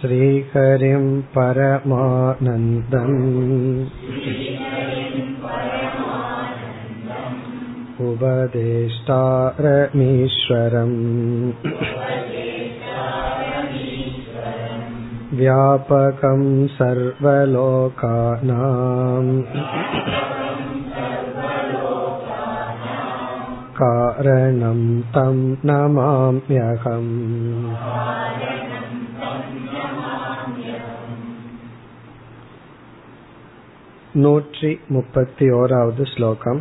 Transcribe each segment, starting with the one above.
श्रीहरिं परमानन्दम् उपदेष्टारमीश्वरम् व्यापकं सर्वलोकानाम् कारणं तं नमाम्यहम् नूट्रि मुपति ओरावद् श्लोकम्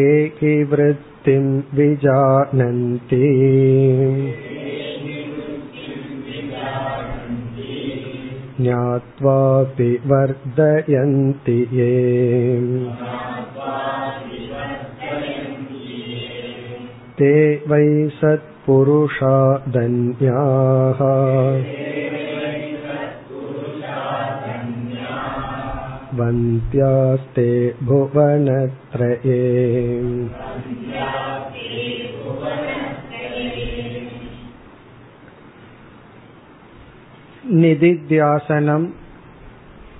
एकी वृत्तिम् विजानन्ति ज्ञात्वापि वर्धयन्ति ये ते वै सत्पुरुषा धन्याः वन्त्यास्ते भुवनत्रये நிதித்தியாசனம்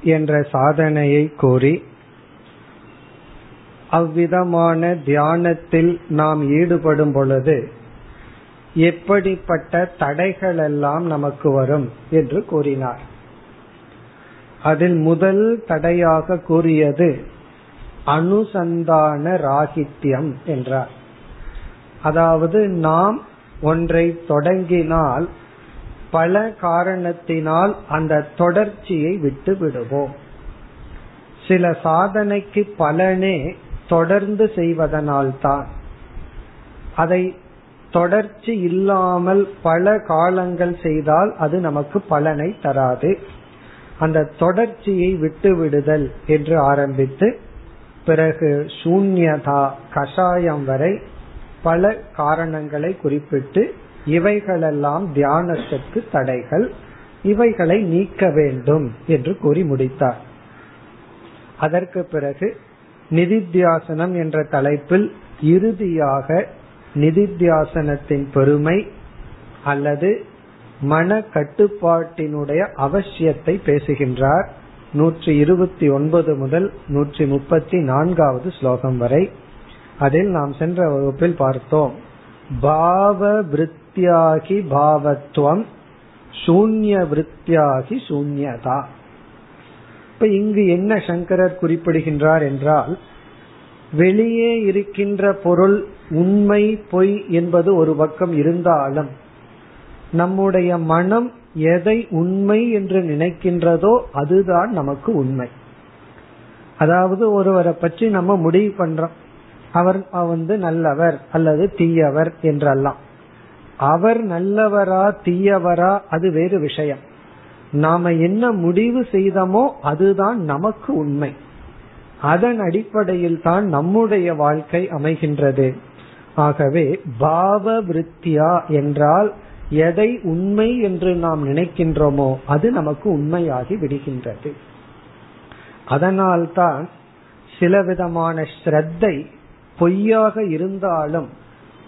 என்ற சாதனையை கூறி அவ்விதமான தியானத்தில் நாம் ஈடுபடும் பொழுது எப்படிப்பட்ட தடைகள் எல்லாம் நமக்கு வரும் என்று கூறினார் அதில் முதல் தடையாக கூறியது அனுசந்தான ராகித்யம் என்றார். அதாவது நாம் ஒன்றை தொடங்கினால் பல காரணத்தினால் அந்த தொடர்ச்சியை விட்டு விடுவோம். சில சாதனைக்கு பலனே தொடர்ந்து செய்வதனால்தான். அதை தொடர்ச்சி இல்லாமல் பல காலங்கள் செய்தால் அது நமக்கு பலனை தராது. அந்த தொடர்ச்சியை விட்டு விடுதல் என்று ஆரம்பித்து பிறகு சூன்யதா கஷாயம் வரை பல காரணங்களை குறிப்பிட்டு இவைகளெல்லாம் தியானத்திற்கு தடைகள் இவைகளை நீக்க வேண்டும் என்று கூறி முடித்தார். அதற்கு பிறகு நிதித்தியாசனம் என்ற தலைப்பில் இறுதியாக நிதித்தியாசனத்தின் பெருமை அல்லது மன கட்டுப்பாட்டினுடைய அவசியத்தை பேசுகின்றார். நூற்றி இருபத்தி ஒன்பது முதல் நூற்றி முப்பத்தி நான்காவது ஸ்லோகம் வரை. அதில் நாம் சென்ற வகுப்பில் பார்த்தோம். பாவ விருத்தியாகி பாவத்துவம் சூன்ய விருத்தியாகி சூன்யதா. இப்ப இங்கு என்ன சங்கரர் குறிப்பிடுகின்றார் என்றால் வெளியே இருக்கின்ற பொருள் உண்மை பொய் என்பது ஒரு பக்கம் இருந்தாலும் நம்முடைய மனம் எதை உண்மை என்று நினைக்கின்றதோ அதுதான் நமக்கு உண்மை. அதாவது ஒருவரை பற்றி நம்ம முடிவு பண்றோம். அவர் வந்து நல்லவர் அல்லது தீயவர் என்றெல்லாம். அவர் நல்லவரா தீயவரா அது வேறு விஷயம். நாம என்ன முடிவு செய்தோமோ அதுதான் நமக்கு உண்மை. அதன் அடிப்படையில் தான் நம்முடைய வாழ்க்கை அமைகின்றது. ஆகவே பாவ விருத்தியா என்றால் எதை உண்மை என்று நாம் நினைக்கின்றோமோ அது நமக்கு உண்மையாகி விடுகின்றது. அதனால்தான் சில விதமான ஸ்ரத்தை பொய்யாக இருந்தாலும்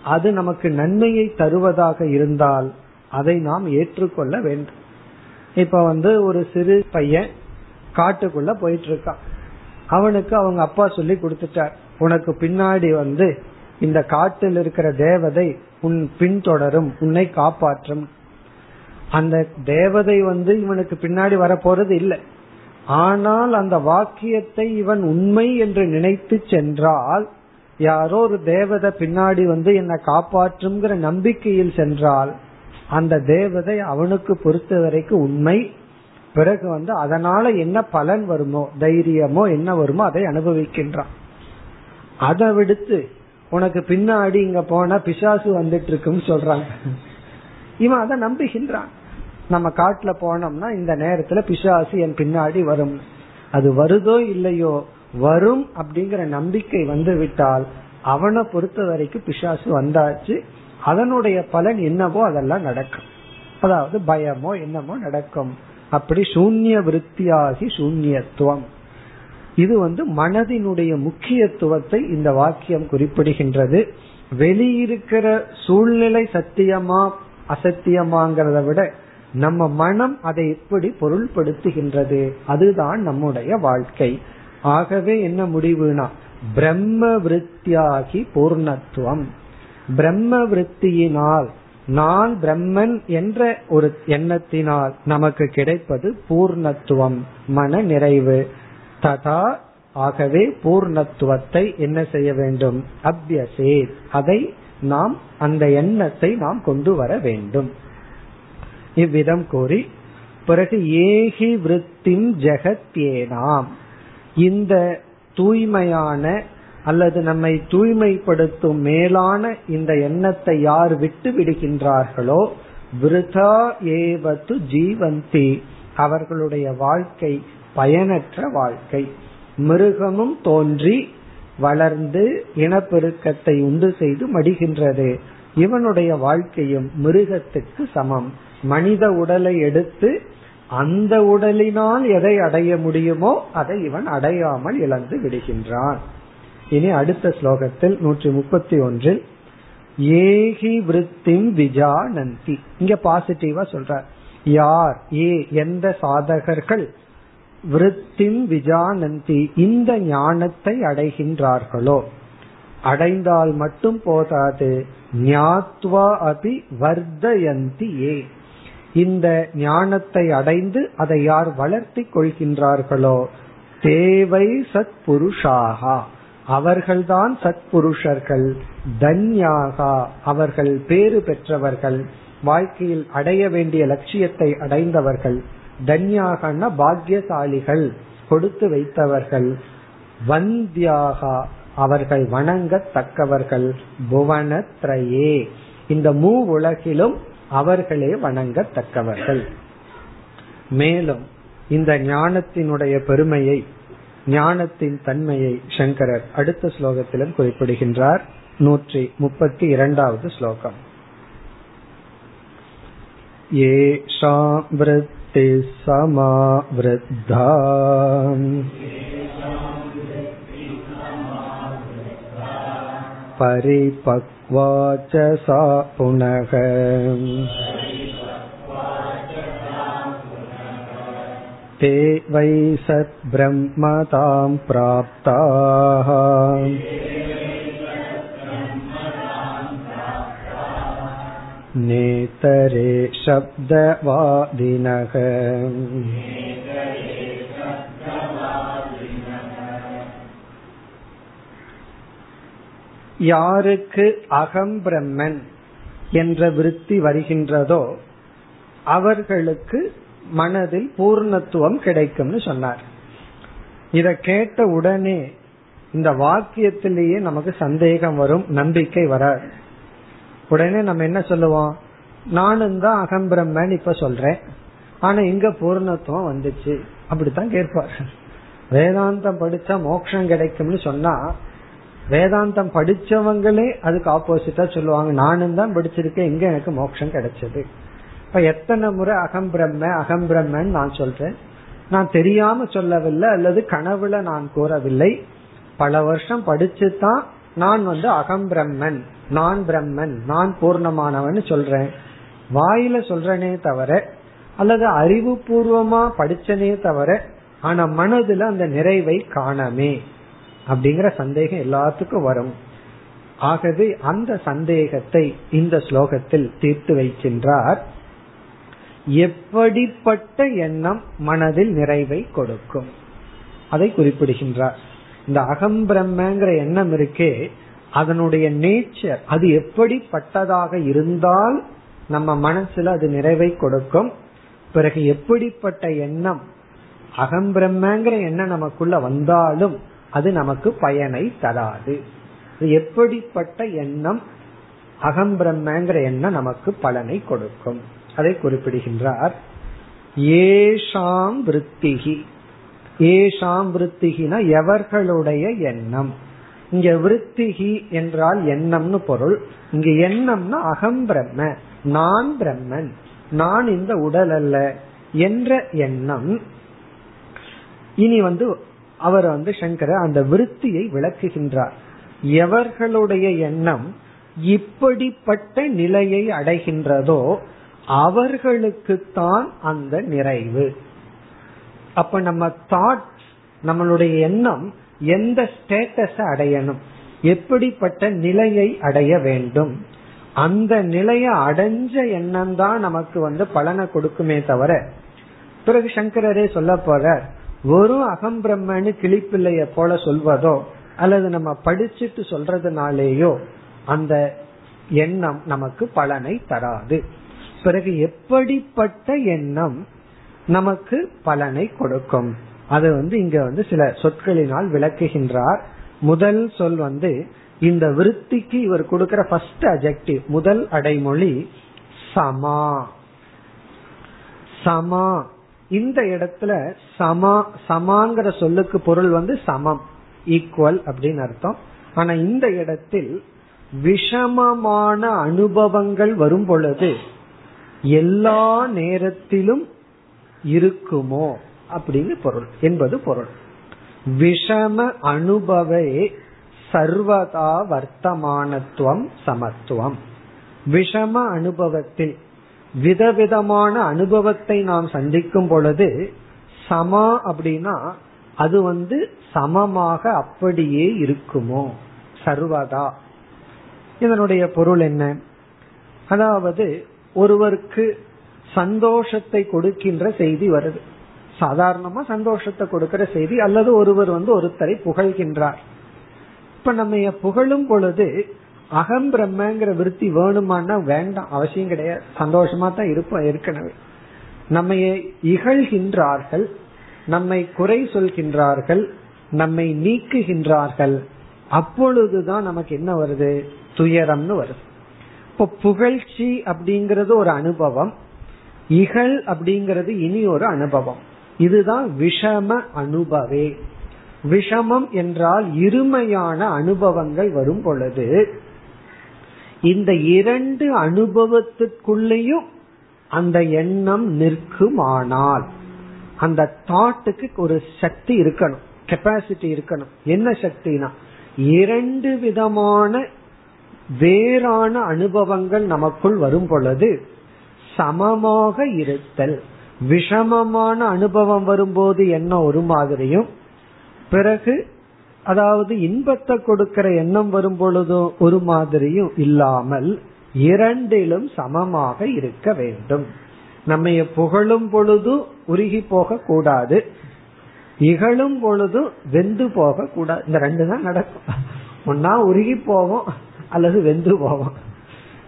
அது நமக்கு நன்மையை தருவதாக இருந்தால் அதை நாம் ஏற்றுக்கொள்ள வேண்டும். இப்ப வந்து ஒரு சிறு பையன் காட்டுக்குள்ள போயிட்டு இருக்கான். அவனுக்கு அவங்க அப்பா சொல்லி கொடுத்துட்டார். உனக்கு பின்னாடி வந்து இந்த காட்டில் இருக்கிற தேவதை உன் பின்தொடரும் உன்னை காப்பாற்றும். அந்த தேவதை வந்து இவனுக்கு பின்னாடி வரப்போறது இல்லை. ஆனால் அந்த வாக்கியத்தை இவன் உண்மை என்று நினைத்து சென்றால் யாரோ ஒரு தேவதை பின்னாடி வந்து என்னை காப்பாற்றுங்கிற நம்பிக்கையில் சென்றால் அந்த தேவதை அவனுக்கு பொறுத்த வரைக்கும் உண்மை. பிறகு வந்து அதனால என்ன பலன் வருமோ தைரியமோ என்ன வருமோ அதை அனுபவிக்கின்றான். அதை விடுத்து உனக்கு பின்னாடி இங்க போனா பிசாசு வந்துட்டு இருக்குன்னு சொல்றாங்க. இவன் அதை நம்புகின்றான். நம்ம காட்டுல போனோம்னா இந்த நேரத்துல பிசாசு என் பின்னாடி வரும். அது வருதோ இல்லையோ வரும் அப்படிங்கிற நம்பிக்கை வந்து விட்டால் அவனை பொறுத்த வரைக்கும் பிசாசு வந்தாச்சு. அதனுடைய பலன் என்னவோ அதெல்லாம் நடக்கும். அதாவது பயமோ என்னமோ நடக்கும். அப்படி சூன்ய விருத்தியாகி சூன்யத்துவம். இது வந்து மனதினுடைய முக்கியத்துவத்தை இந்த வாக்கியம் குறிப்பிடுகின்றது. வெளியிருக்கிற சூழ்நிலை சத்தியமா அசத்தியமாங்கிறத விட நம்ம மனம் அதை எப்படி பொருள்படுத்துகின்றது? அதுதான் நம்முடைய வாழ்க்கை. ஆகவே என்ன முடிவுனா பிரம்ம விருத்தியாகி பூர்ணத்துவம். பிரம்ம விருத்தியினால் நான் பிரம்மன் என்ற ஒரு எண்ணத்தினால் நமக்கு கிடைப்பது பூர்ணத்துவம் மன நிறைவு. ததா ஆகவே பூர்ணத்துவத்தை என்ன செய்ய வேண்டும்? அபியசே. அதை நாம் அந்த எண்ணத்தை நாம் கொண்டு வர வேண்டும். இவ்விதம் கூறி பிறகு ஏகி விருத்திம் ஜெகத்யேனாம். இந்த தூய்மையான அல்லது நம்மை தூய்மைப்படுத்தும் மேலான இந்த எண்ணத்தை யார் விட்டு விடுகின்றார்களோ விருதா ஏவத்து ஜீவந்தி. அவர்களுடைய வாழ்க்கை பயனற்ற வாழ்க்கை. மிருகமும் தோன்றி வளர்ந்து இனப்பெருக்கத்தை உண்டு செய்து மடிகின்றது. இவனுடைய வாழ்க்கையும் மிருகத்துக்கு சமம். மனித உடலை எடுத்து அந்த உடலினால் எதை அடைய முடியுமோ அதை இவன் அடையாமல் இழந்து விடுகின்றான். இனி அடுத்த ஸ்லோகத்தில் நூற்றி முப்பத்தி ஒன்றில் ஏகி விருத்திம் விஜானந்தி. இங்க பாசிட்டிவா சொல்றார். யார் ஏ எந்த சாதகர்கள் விருத்திம் விஜானந்தி இந்த ஞானத்தை அடைகின்றார்களோ? அடைந்தால் மட்டும் போதாது. ஞாத்வா அபி வர்தயந்தி ஏ இந்த ஞானத்தை அடைந்து அதை யார் வளர்த்தி கொள்கின்றார்களோ? தேவை சத் புருஷாகா அவர்கள்தான் சத்புருஷர்கள். தன்யாகா. அவர்கள் பேறு பெற்றவர்கள். வாழ்க்கையில் அடைய வேண்டிய லட்சியத்தை அடைந்தவர்கள். தன்யாகனா பாக்கியசாலிகள் கொடுத்து வைத்தவர்கள் வந்தியாகா அவர்கள் வணங்கத்தக்கவர்கள் புவனத்ரயே. இந்த மூ உலகிலும் அவர்களே வணங்கத்தக்கவர்கள். மேலும் இந்த ஞானத்தினுடைய பெருமையை ஞானத்தின் தன்மையை சங்கரர் அடுத்த ஸ்லோகத்திலும் குறிப்பிடுகின்றார். நூற்றி முப்பத்தி இரண்டாவது ஸ்லோகம். येषां वृत्तिः समावृद्धा परिपक्वा च सा पुनः ते वै सद्ब्रह्मतां प्राप्ताः नेतरे शब्दवादिनः யாருக்கு அகம் பிரம்மன் என்ற விருத்தி வருகின்றதோ அவர்களுக்கு மனதில் பூர்ணத்துவம் கிடைக்கும்னு சொன்னார் இத கேட்ட உடனே இந்த வாக்கியத்திலேயே நமக்கு சந்தேகம் வரும் நம்பிக்கை வராது உடனே நம்ம என்ன சொல்லுவோம்? நானும் தான் அகம் பிரம்மன் இப்ப சொல்றேன். ஆனா இங்க பூர்ணத்துவம் வந்துச்சு. அப்படித்தான் கேட்பார். வேதாந்தம் படிச்சா மோட்சம் கிடைக்கும்னு சொன்னா வேதாந்தம் படிச்சவங்களே அதுக்கு ஆப்போசிட்டா சொல்லுவாங்க. நானும் தான் படிச்சிருக்கேன் இங்க எனக்கு மோட்சம் கிடைச்சது. இப்ப எத்தனை முறை அகம் பிரம்ம அகம் பிரம்மன் நான் சொல்றேன். நான் தெரியாம சொல்லவில்லை அல்லது கனவுல நான் கூறவில்லை. பல வருஷம் படிச்சுதான் நான் வந்து அகம் பிரம்மன். நான் பிரம்மன் நான் பூர்ணமானவன் சொல்றேன். வாயில சொல்றனே தவிர அல்லது அறிவு பூர்வமா படிச்சனே தவிர ஆனா மனதுல அந்த நிறைவை காணமே. அப்படிங்கிற சந்தேகம் எல்லாத்துக்கும் வரும். ஆகவே அந்த சந்தேகத்தை இந்த ஸ்லோகத்தில் தீர்த்து வைக்கின்றார். எப்படிப்பட்ட எண்ணம் மனதில் நிறைவை கொடுக்கும்? அதை குறிப்பிடுகின்றார். இந்த அகம் பிரம்மங்கிற எண்ணம் இருக்கே அதனுடைய நேச்சர் அது எப்படிப்பட்டதாக இருந்தால் நம்ம மனசுல அது நிறைவை கொடுக்கும். பிறகு எப்படிப்பட்ட எண்ணம் அகம் பிரம்மங்கிற எண்ணம் நமக்குள்ள வந்தாலும் அது நமக்கு பயனை தராது. எப்படிப்பட்ட எண்ணம் அகம் பிரம்மங்கிற எண்ணம் நமக்கு பலனை கொடுக்கும். அதை குறிப்பிடுகின்றார். ஏஷாம் விருத்திகி. ஏஷாம் விருத்திகினா எவர்களுடைய எண்ணம்? இங்க விருத்திகி என்றால் எண்ணம்னு பொருள். இங்க எண்ணம்னா அகம் பிரம்ம நான் பிரம்மன் நான் இந்த உடல் அல்ல என்ற எண்ணம். இனி வந்து அவர் வந்து சங்கர அந்த விருத்தியை விளக்குகின்றார். எவர்களுடைய எண்ணம் இப்படிப்பட்ட நிலையை அடைகின்றதோ அவர்களுக்குத்தான் அந்த நிறைவு. அப்ப நம்ம தாட் நம்மளுடைய எண்ணம் எந்த ஸ்டேட்டஸ அடையணும்? எப்படிப்பட்ட நிலையை அடைய வேண்டும்? அந்த நிலையை அடைஞ்ச எண்ணம் தான் நமக்கு வந்து பலனை கொடுக்குமே தவிர பிறகு சங்கரரே சொல்ல போற வெறும் அகம் பிரம்மன்னு கிளிப்பிள்ளைய போல சொல்வதோ அல்லது நம்ம படிச்சுட்டு சொல்றதுனாலேயோ அந்த எண்ணம் நமக்கு பலனை தராது. பிறகு எப்படிப்பட்ட எண்ணம் நமக்கு பலனை கொடுக்கும்? அதை வந்து இங்க வந்து சில சொற்களினால் விளக்குகின்றார். முதல் சொல் வந்து இந்த விருத்திக்கு இவர் கொடுக்கிற ஃபர்ஸ்ட் அஜெக்டிவ் முதல் அடைமொழி சமா. சமா. இந்த இடத்துல சமா சமாங்கிற சொல்லுக்கு பொருள் வந்து சமம். ஈக்குவல் அப்படின்னு அர்த்தம். ஆனா இந்த இடத்தில் விஷமமான அனுபவங்கள் வரும் பொழுது எல்லா நேரத்திலும் இருக்குமோ? அப்படின்னு பொருள். என்பது பொருள். விஷம அனுபவே சர்வதா வர்த்தமானத்துவம் சமத்துவம். விஷம அனுபவத்தில் விதவிதமான அனுபவத்தை நாம் சந்திக்கும் பொழுது சமா அப்படின்னா அது வந்து சமமாக அப்படியே இருக்குமோ? சர்வதா. இதனுடைய பொருள் என்ன? அதாவது ஒருவருக்கு சந்தோஷத்தை கொடுக்கின்ற செய்தி வருது. சாதாரணமா சந்தோஷத்தை கொடுக்கிற செய்தி அல்லது ஒருவர் வந்து ஒருத்தரை புகழ்கின்றார். இப்ப நம்ம புகழும் பொழுது அகம் பிரம்மங்கிற விருத்தி வேணுமான்னா வேண்டாம் அவசியம் கிடையாது. சந்தோஷமா தான் இருப்போம் ஏற்கனவே. நம்ம இகழ்கின்றார்கள் நம்மை குறை சொல்கின்றார்கள் நம்மை நீக்குகின்றார்கள் அப்பொழுதுதான் நமக்கு என்ன வருது? துயரம்னு வருது. இப்போ புகழ்ச்சி அப்படிங்கறது ஒரு அனுபவம் இகழ் அப்படிங்கிறது இனி ஒரு அனுபவம். இதுதான் விஷம அனுபவே. விஷமம் என்றால் இருமையான அனுபவங்கள் வரும் பொழுது இந்த இரண்டு அனுபவத்துக்குள்ளேயும் அந்த எண்ணம் நிற்குமானால் அந்த தாட்டுக்கு ஒரு சக்தி இருக்கணும் கெப்பாசிட்டி இருக்கணும். என்ன சக்தினா இரண்டு விதமான வேறான அனுபவங்கள் நமக்குள் வரும் பொழுது சமமாக இருத்தல். விஷமமான அனுபவம் வரும்போது என்ன ஒரு மாதிரியும் பிறகு அதாவது இன்பத்தை கொடுக்கிற எண்ணம் வரும் பொழுதும் ஒரு மாதிரியும் இல்லாமல் இரண்டிலும் சமமாக இருக்க வேண்டும். நம்ம புகழும் பொழுது உருகி போக கூடாது இகழும் பொழுது வெந்து போக கூடாது இந்த ரெண்டு தான் நடக்கும். ஒன்னா உருகி போவோம் அல்லது வெந்து போவோம்.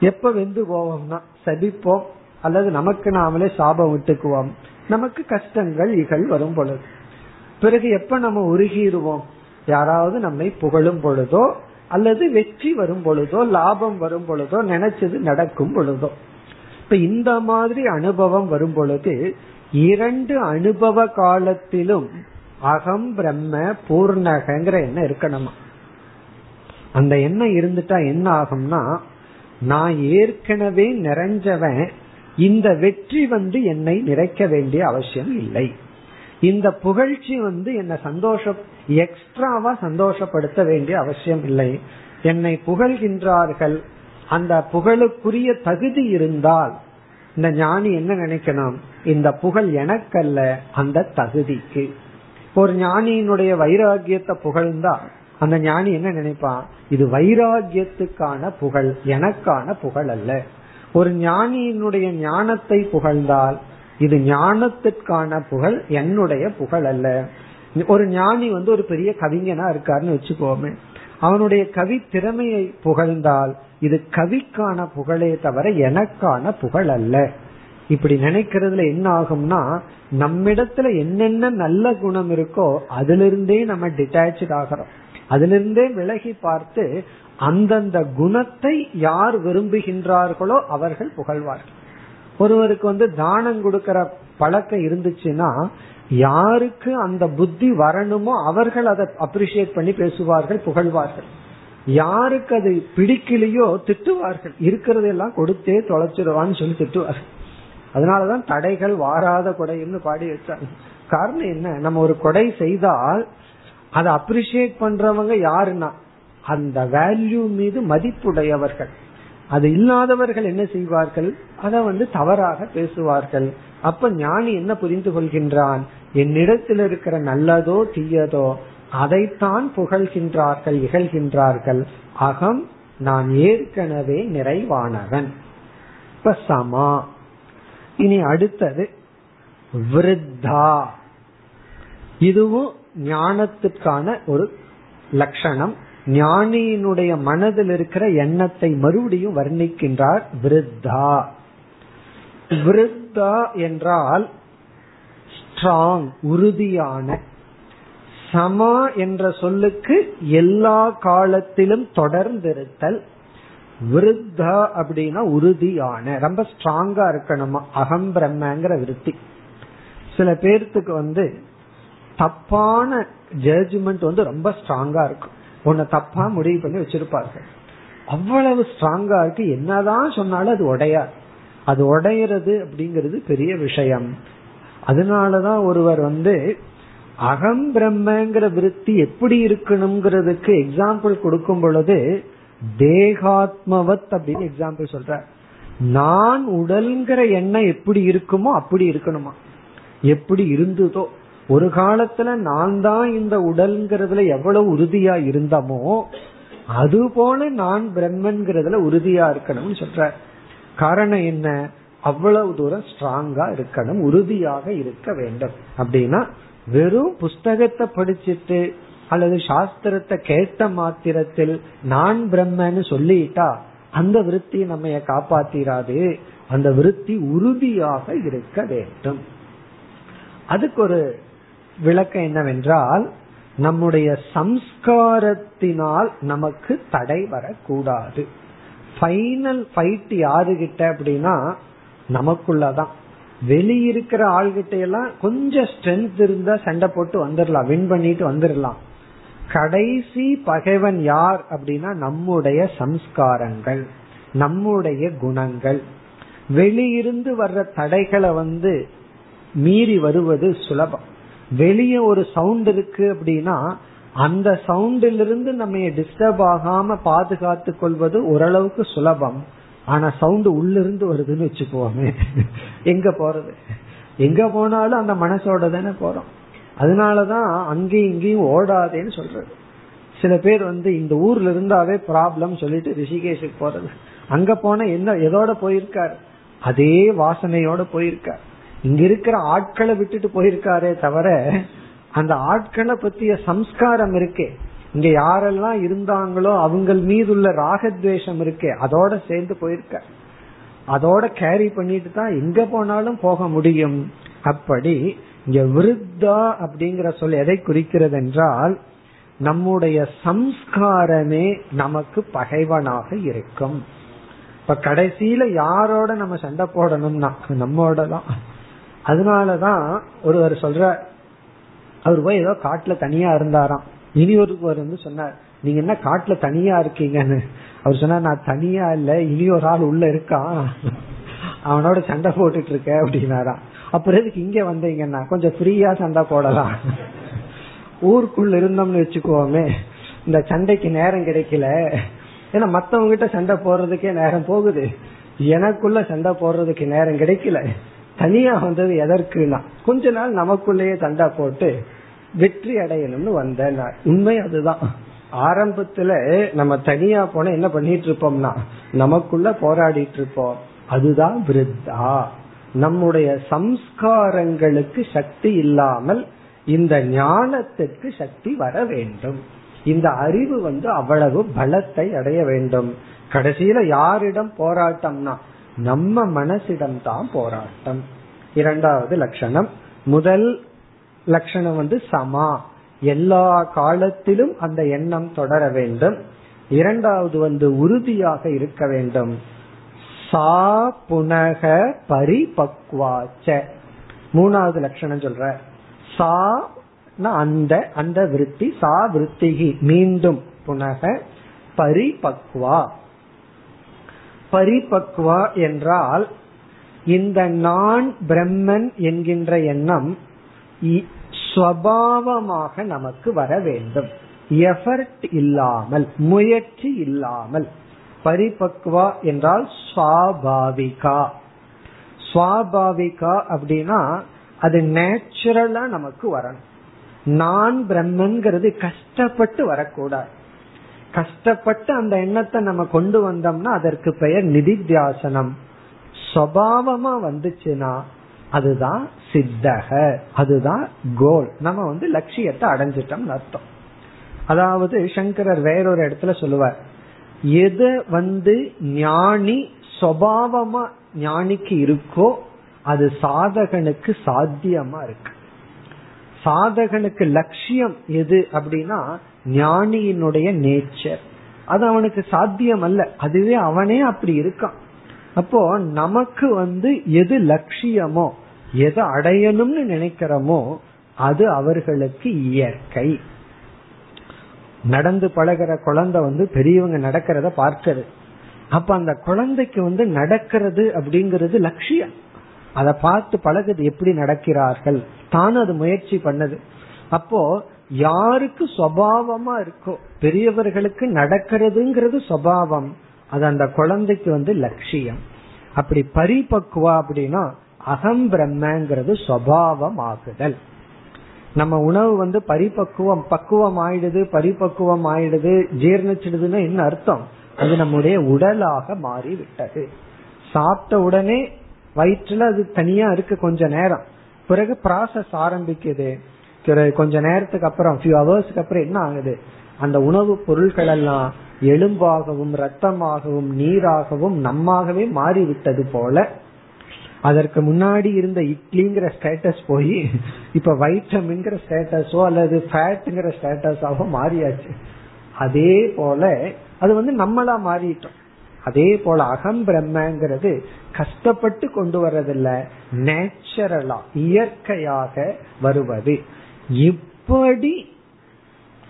எப்ப வெந்து போவோம்னா சபிப்போம். அல்லது நமக்கு நாமளே சாபம் விட்டுக்குவோம். நமக்கு கஷ்டங்கள் இகழ் வரும் பொழுது. பிறகு எப்ப நம்ம உருகிடுவோம்? யாராவது நம்மை புகழும் பொழுதோ அல்லது வெற்றி வரும் பொழுதோ லாபம் வரும் பொழுதோ நினைச்சது நடக்கும் பொழுதோ. இப்ப இந்த மாதிரி அனுபவம் வரும் பொழுது இரண்டு அனுபவ காலத்திலும் அகம் பிரம்ம பூர்ணகங்கிற எண்ணம் இருக்கணுமா? அந்த எண்ணம் இருந்துட்டா என்ன ஆகும்னா நான் ஏற்கனவே நிறைஞ்சவன் இந்த வெற்றி வந்து என்னை நிறைக்க வேண்டிய அவசியம் இல்லை. இந்த புகழ்ச்சி வந்து என்னை சந்தோஷம் எக்ஸ்ட்ராவா சந்தோஷப்படுத்த வேண்டிய அவசியம் இல்லை. என்னை புகழ்கின்றார்கள். அந்த புகழுக்குரிய தகுதி இருந்தால் இந்த ஞானி என்ன நினைக்கணும்? இந்த புகழ் எனக்கல்ல அந்த தகுதிக்கு. ஒரு ஞானியினுடைய வைராகியத்தை புகழ்ந்தா அந்த ஞானி என்ன நினைப்பான் இது வைராகியத்துக்கான புகழ் எனக்கான புகழ் அல்ல ஒரு ஞானியினுடைய ஞானத்தை புகழ்ந்தால் இது ஞானத்திற்கான புகழ் என்னுடைய புகழ் அல்ல. ஒரு ஞானி வந்து ஒரு பெரிய கவிஞனா இருக்காருன்னு வச்சுக்கோமே. அவனுடைய கவி திறமையை புகழ்ந்தால் இது கவிக்கான புகழே தவிர எனக்கான புகழ் அல்ல. இப்படி நினைக்கிறதுல என்ன ஆகும்னா நம்மிடத்துல என்னென்ன நல்ல குணம் இருக்கோ அதுல இருந்தே நம்ம டிட்டாச்சு ஆகிறோம். அதுல இருந்தே விலகி பார்த்து அந்தந்த குணத்தை யார் விரும்புகின்றார்களோ அவர்கள் புகழ்வார்கள். ஒருவருக்கு வந்து தானம் கொடுக்கிற பழக்கம் இருந்துச்சுன்னா யாருக்கு அந்த புத்தி வரணுமோ அவர்கள் அதை அப்ரிசியேட் பண்ணி பேசுவார்கள் புகழ்வார்கள். யாருக்கு அது பிடிக்கலையோ திட்டுவார்கள். இருக்கிறதெல்லாம் கொடுத்தே தொலைச்சிருவான்னு சொல்லி திட்டுவார்கள். அதனாலதான் தடைகள் வாராத கொடைன்னு பாடி வச்சாங்க. காரணம் என்ன? நம்ம ஒரு கொடை செய்தால் அதை அப்ரிசியேட் பண்றவங்க யாருன்னா அந்த வேல்யூ மீது மதிப்புடையவர்கள். அது இல்லாதவர்கள் என்ன செய்வார்கள்? அதை வந்து தவறாக பேசுவார்கள். அப்ப ஞானி என்ன புரிந்து கொள்கின்றான்? என்னிடத்தில் இருக்கிற நல்லதோ தீயதோ அதைத்தான் புகழ்கின்றார்கள் இகழ்கின்றார்கள். அகம் நான் ஏற்கனவே நிறைவானவன். இப்ப சமா. இனி அடுத்தது விருத்தா. இதுவும் ஞானத்துக்கான ஒரு லட்சணம். ஞானியினுடைய மனதில் இருக்கிற எண்ணத்தை மறுபடியும் வர்ணிக்கின்றார் விருத்தா. விருத்தா என்றால் ஸ்ட்ராங் உறுதியான சமா என்ற சொல்லுக்கு எல்லா காலத்திலும் தொடர்ந்திருத்தல். விருத்தா அப்படின்னா உறுதியான ரொம்ப ஸ்ட்ராங்கா இருக்கணுமா? அகம் பிரம்மங்கிற விருத்தி. சில பேர்த்துக்கு வந்து தப்பான ஜட்ஜ்மெண்ட் வந்து ரொம்ப ஸ்ட்ராங்கா இருக்கும். உன்னை தப்பா முடிவு பண்ணி வச்சிருப்பார்கள். அவ்வளவு ஸ்ட்ராங்கா இருக்கு. என்னதான் சொன்னாலும் அது உடையாது அது உடையிறது அப்படிங்கிறது பெரிய விஷயம். அதனாலதான் ஒருவர் வந்து அகம் பிரம்மங்கிற விருத்தி எப்படி இருக்கணுங்கிறதுக்கு எக்ஸாம்பிள் கொடுக்கும் பொழுது தேகாத்மவத் அப்படின்னு எக்ஸாம்பிள் சொல்ற நான் உடல்ங்கிற எண்ணம் எப்படி இருக்குமோ அப்படி இருக்கணுமா? எப்படி இருந்ததோ. ஒரு காலத்துல நான் தான் இந்த உடல்ங்கிறதுல எவ்வளவு உறுதியா இருந்தமோ அது போல நான் பிரம்மன்கிறதுல உறுதியா இருக்கணும்னு சொல்ற. காரணம் என்ன? அவ்வளவு தூரம் ஸ்ட்ராங்கா இருக்கணும் உறுதியாக இருக்க வேண்டும். அப்படின்னா வெறும் புஸ்தகத்தை படிச்சுட்டு அல்லது சாஸ்திரத்தை கேட்ட மாத்திரத்தில் நான் பிரம்மன்னு சொல்லிட்டா அந்த விருத்தி நம்ம காப்பாத்திராது. அந்த விருத்தி உறுதியாக இருக்க வேண்டும். அதுக்கு ஒரு விளக்கம் என்னவென்றால் நம்முடைய சம்ஸ்காரத்தினால் நமக்கு தடை வரக்கூடாது. ஃபைனல் ஃபைட் யாருகிட்ட அப்படின்னா நமக்குள்ளதான். வெளியிருக்கிற ஆள்கிட்ட எல்லாம் கொஞ்சம் ஸ்ட்ரென்த் இருந்தா சண்டை போட்டு வந்துடலாம் வின் பண்ணிட்டு வந்துடலாம் கடைசி பகைவன் யார் அப்படின்னா நம்முடைய சம்ஸ்காரங்கள் நம்முடைய குணங்கள். வெளியிருந்து வர்ற தடைகளை வந்து மீறி வருவது சுலபம். வெளியே ஒரு சவுண்ட் இருக்கு அப்படின்னா அந்த சவுண்டிலிருந்து நம்ம டிஸ்டர்ப் ஆகாம பாதுகாத்து கொள்வது ஓரளவுக்கு சுலபம். ஆனா சவுண்ட் உள்ளிருந்து வருதுன்னு வச்சுக்குவோமே எங்க போறது? எங்க போனாலும் அந்த மனசோட தானே போறோம். அதனாலதான் அங்கேயும் இங்கேயும் ஓடாதேன்னு சொல்றது. சில பேர் வந்து இந்த ஊர்ல இருந்தாவே ப்ராப்ளம் சொல்லிட்டு ரிஷிகேஷுக்கு போறது. அங்க போனா என்ன எதோட போயிருக்காரு? அதே வாசனையோட போயிருக்காரு. இங்க இருக்கிற ஆட்களை விட்டுட்டு போயிருக்காரே தவிர அந்த ஆட்களை பத்திய சம்ஸ்காரம் இருக்கே. இங்க யாரெல்லாம் இருந்தாங்களோ அவங்க மீது உள்ள ராகத்வேஷம் இருக்கே. அதோட சேர்ந்து போயிருக்க. அதோட கேரி பண்ணிட்டு தான் எங்க போனாலும் போக முடியும். அப்படி இங்க விருத்தா அப்படிங்கிற சொல் எதை குறிக்கிறது என்றால் நம்முடைய சம்ஸ்காரமே நமக்கு பகைவனாக இருக்கும். இப்ப கடைசியில யாரோட நம்ம சண்டை போடணும்னா நம்மோட தான். அதனாலதான் ஒருவர் சொல்ற அவர் போய் ஏதோ காட்டுல தனியா இருந்தாராம். இனி ஒருவர் வந்து சொன்னார் நீங்க என்ன காட்டுல தனியா இருக்கீங்கன்னு? அவர் சொன்னார் நான் தனியா இல்ல இனி ஒரு ஆள் உள்ள இருக்கான். அவனோட சண்டை போட்டுட்டு இருக்க அப்படின்னாரா அப்புறம் எதுக்கு இங்க வந்தீங்கன்னா கொஞ்சம் ஃப்ரீயா சண்டை போடலாம். ஊருக்குள்ள இருந்தோம்னு வச்சுக்கோமே இந்த சண்டைக்கு நேரம் கிடைக்கல. ஏன்னா மத்தவங்க கிட்ட சண்டை போடுறதுக்கே நேரம் போகுது. எனக்குள்ள சண்டை போடுறதுக்கு நேரம் கிடைக்கல. தனியா வந்தது எதற்குனா கொஞ்ச நாள் நமக்குள்ளேயே சண்டை போட்டு வெற்றி அடையணும்னு வந்தேன் உண்மை அதுதான். ஆரம்பத்துல நம்ம தனியா போன என்ன பண்ணிட்டு இருப்போம்னா நமக்குள்ள போராடிட்டு இருப்போம். அதுதான் விருத்தா. நம்முடைய சம்ஸ்காரங்களுக்கு சக்தி இல்லாமல் இந்த ஞானத்துக்கு சக்தி வர வேண்டும். இந்த அறிவு வந்து அவ்வளவு பலத்தை அடைய வேண்டும். கடைசியில யாரிடம் போராட்டம்னா நம்ம மனசிடம் தான் போராட்டம். இரண்டாவது லட்சணம். முதல் லட்சணம் வந்து சமா. எல்லா காலத்திலும் அந்த எண்ணம் தொடர வேண்டும். இரண்டாவது வந்து உறுதியாக இருக்க வேண்டும். சா புனக பரிபக்வாச்ச. மூணாவது லட்சணம் சொல்ற. சா அந்த அந்த விருத்தி சா விருத்திகி மீண்டும் புனக பரிபக்வா. பரிபக்வா என்றால் இந்த நான் பிரம்மன் என்கின்ற எண்ணம் ஸ்வபாவமாக நமக்கு வர வேண்டும். எஃபர்ட் இல்லாமல் முயற்சி இல்லாமல். பரிபக்வா என்றால் சுவாபாவிகா. சுவாபாவிகா அப்படின்னா அது நேச்சுரலா நமக்கு வரணும். நான் பிரம்மன்கிறது கஷ்டப்பட்டு வரக்கூடாது. கஷ்டப்பட்டு அந்த எண்ணத்தை நம்ம கொண்டு வந்தோம்னா அதற்கு பெயர் நிதித்தியாசனம். சபாவமா வந்துச்சுன்னா அதுதான் சித்தக அதுதான் கோல். நம்ம வந்து லட்சியத்தை அடைஞ்சிட்டோம்னு அர்த்தம். அதாவது சங்கரர் வேறொரு இடத்துல சொல்லுவார் எது வந்து ஞானி சுவாவமா ஞானிக்கு இருக்கோ அது சாதகனுக்கு சாத்தியமா இருக்கு. சாதகனுக்கு லட்சியம் எது அப்படின்னா ஞானியினுடைய நேச்சர் அது அவனுக்கு சாத்தியம் அல்ல அதுவே அவனே அப்படி இருக்கான். அப்போ நமக்கு வந்து எது லட்சியமோ எதை அடையணும்னு நினைக்கிறோமோ அது அவர்களுக்கு இயற்கை. நடந்து பழகிற குழந்தை வந்து பெரியவங்க நடக்கிறத பார்க்கிறது. அப்ப அந்த குழந்தைக்கு வந்து நடக்கிறது அப்படிங்கிறது லட்சியம். அதை பார்த்து பழகுது எப்படி நடக்கிறார்கள். தான் அது முயற்சி பண்ணது. அப்போ யாருக்கு சுவாவமா இருக்கோ பெரியவர்களுக்கு நடக்கிறதுங்கிறது சுவாவம் அது அந்த குழந்தைக்கு வந்து லட்சியம். அப்படி பரிபக்குவா அப்படின்னா அகம் பிரம்மங்கிறது சுவாவம் ஆகுதல். நம்ம உணவு வந்து பரிபக்குவம் பக்குவம் ஆயிடுது பரிபக்குவம் ஆயிடுது ஜீர்ணிச்சிடுதுன்னு என்ன அர்த்தம்? அது நம்முடைய உடலாக மாறி விட்டது சாப்பிட்ட உடனே வயிற்றுல அது தனியா இருக்கு கொஞ்ச நேரம். பிறகு ப்ராசஸ் ஆரம்பிக்குது. கொஞ்ச நேரத்துக்கு அப்புறம் ஃபியூ ஹவர்ஸ்க்கு அப்புறம் என்ன ஆகுது? அந்த உணவு பொருட்கள் எல்லாம் எலும்பாகவும் ரத்தமாகவும் நீராகவும் நம்மாகவே மாறிவிட்டது போல அதற்கு முன்னாடி இருந்த இட்லிங்கிற ஸ்டேட்டஸ் போய் இப்ப வைட்டமின்ங்கிற ஸ்டேட்டஸோ அல்லது ஃபேட்ங்கிற ஸ்டேட்டஸாவோ மாறியாச்சு. அதே போல அது வந்து நம்மளா மாறிட்டோம். அதே போல அகம் பிரம்மங்கிறது கஷ்டப்பட்டு கொண்டு வர்றதில்ல நேச்சுரலா இயற்கையாக வருவது. எப்படி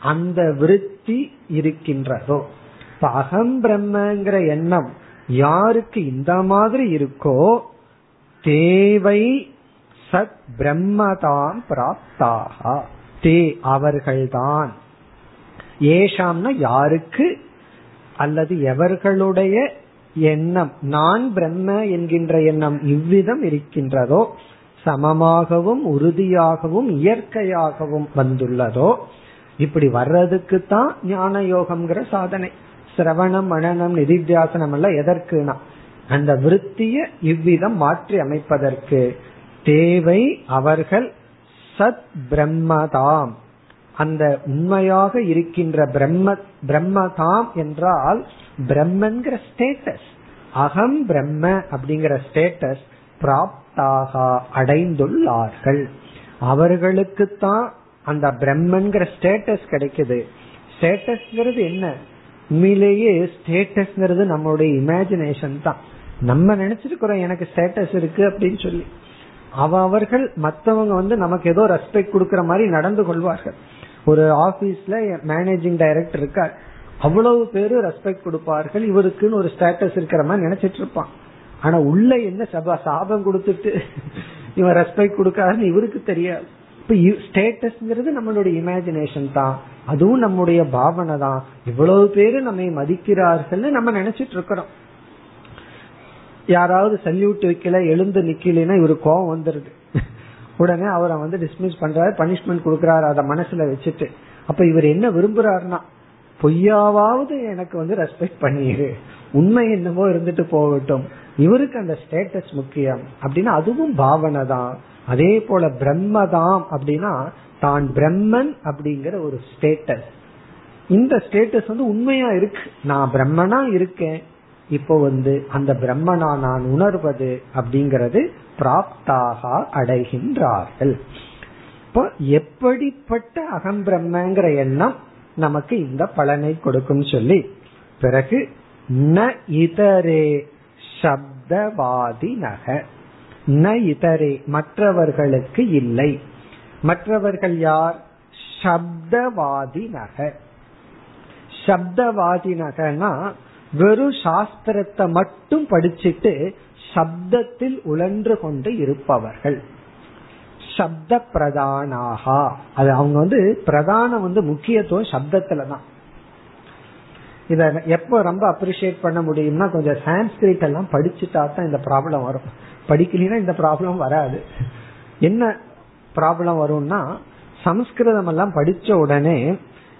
அந்த விருத்தி இருக்கின்றதோ? இப்ப அகம் பிரம்மங்கிற எண்ணம் யாருக்கு இந்த மாதிரி இருக்கோ தேவை சத் பிரம்மதான் பிராப்தாக. தே அவர்கள்தான். ஏஷாம்னா யாருக்கு? அல்லது எவர்களுடைய எண்ணம்? நான் பிரம்ம என்கின்ற எண்ணம் இவ்விதம் இருக்கின்றதோ சமமாகவும் உறுதியாகவும் இயற்கையாகவும் வந்துள்ளதோ இப்படி வர்றதுக்கு தான் ஞான யோகம்ங்கிற சாதனை. சிரவணம் மனநம் நிதித்தியாசனம் எல்லாம் எதற்குனா அந்த விருத்திய இவ்விதம் மாற்றி அமைப்பதற்கு தேவை அவர்கள் சத் பிரம்மதாம். அந்த உண்மையாக இருக்கின்ற பிரம்ம பிரம்மதாம் என்றால் பிரம்மன்கிற ஸ்டேட்டஸ் அகம் பிரம்ம அப்படிங்கிற ஸ்டேட்டஸ் பிராப்தாக அடைந்துள்ளார்கள். அவர்களுக்குத்தான் அந்த பிரம்மன்கிற ஸ்டேட்டஸ் கிடைக்குது. ஸ்டேட்டஸ்ங்கிறது என்ன? உண்மையிலேயே ஸ்டேட்டஸ்ங்கிறது நம்மளுடைய இமேஜினேஷன் தான். நம்ம நினைச்சிருக்கிறோம் எனக்கு ஸ்டேட்டஸ் இருக்கு அப்படின்னு சொல்லி. அவ அவர்கள் மற்றவங்க வந்து நமக்கு ஏதோ ரெஸ்பெக்ட் கொடுக்கற மாதிரி நடந்து கொள்வார்கள். ஒரு ஆபீஸ்ல மேனேஜிங் டைரக்டர் இருக்கார். அவ்வளவு பேரு ரெஸ்பெக்ட் கொடுப்பார்கள். இவருக்குன்னு ஒரு ஸ்டேட்டஸ் இருக்கிற மாதிரி நினைச்சிட்டு இருப்பான். ஆனா உள்ள என்ன சபா சாபம் கொடுத்துட்டு இவன் ரெஸ்பெக்ட் கொடுக்காதுன்னு இவருக்கு தெரியாது. இப்ப ஸ்டேட்டஸ்ங்கிறது நம்மளுடைய இமேஜினேஷன் தான். அதுவும் நம்முடைய பாவனை தான். இவ்வளவு பேரு நம்மை மதிக்கிறார்கள் நம்ம நினைச்சிட்டு இருக்கிறோம். யாராவது சல்யூட் வைக்கல எழுந்து நிக்கலன்னா இவரு கோவம் வந்துருது. உடனே அவரை வந்து டிஸ்மிஸ் பண்றாரு பனிஷ்மெண்ட் கொடுக்கறாரு அதை மனசுல வச்சுட்டு. அப்ப இவர் என்ன விரும்புறாருன்னா பொய்யாவது எனக்கு வந்து ரெஸ்பெக்ட் பண்ணிடு உண்மை என்னமோ இருந்துட்டு போகட்டும். இவருக்கு அந்த ஸ்டேட்டஸ் முக்கியம். அப்படின்னா அதுவும் பாவனை தான். அதே போல பிரம்மதாம் அப்படின்னா தான் பிரம்மன் அப்படிங்கிற ஒரு ஸ்டேட்டஸ் இந்த ஸ்டேட்டஸ் வந்து உண்மையா இருக்கு. நான் பிரம்மனா இருக்கேன். இப்போ வந்து அந்த பிரம்மனா நான் உணர்வது அப்படிங்கறது பிராப்தாக அடைகின்றார்கள். இப்போ எப்படிப்பட்ட அகம் பிரம்மங்கிற எண்ணம் நமக்கு இந்த பலனை கொடுக்கும் சொல்லி பிறகு ந இதரே சப்தவாதி நக ந இதரே மற்றவர்களுக்கு இல்லை. மற்றவர்கள் யார்? சப்தவாதி நக சப்தவாதி நகனா வெறும் சாஸ்திரத்தை மட்டும் படிச்சுட்டு சப்தத்தில் உழன்று கொண்டு இருப்பவர்கள். சப்த பிரதானாகா அது அவங்க வந்து பிரதானம் வந்து முக்கியத்துவம் சப்தத்துல தான் இத எப்ப ரொம்ப அப்ரிசியேட் பண்ண முடியும்னா கொஞ்சம் சான்ஸ்கிரிட் எல்லாம் படிச்சுட்டா தான் இந்த ப்ராப்ளம் வரும். படிக்கலாம் இந்த ப்ராப்ளம் வராது. என்ன ப்ராப்ளம் வரும்னா சமஸ்கிருதம் எல்லாம் படிச்ச உடனே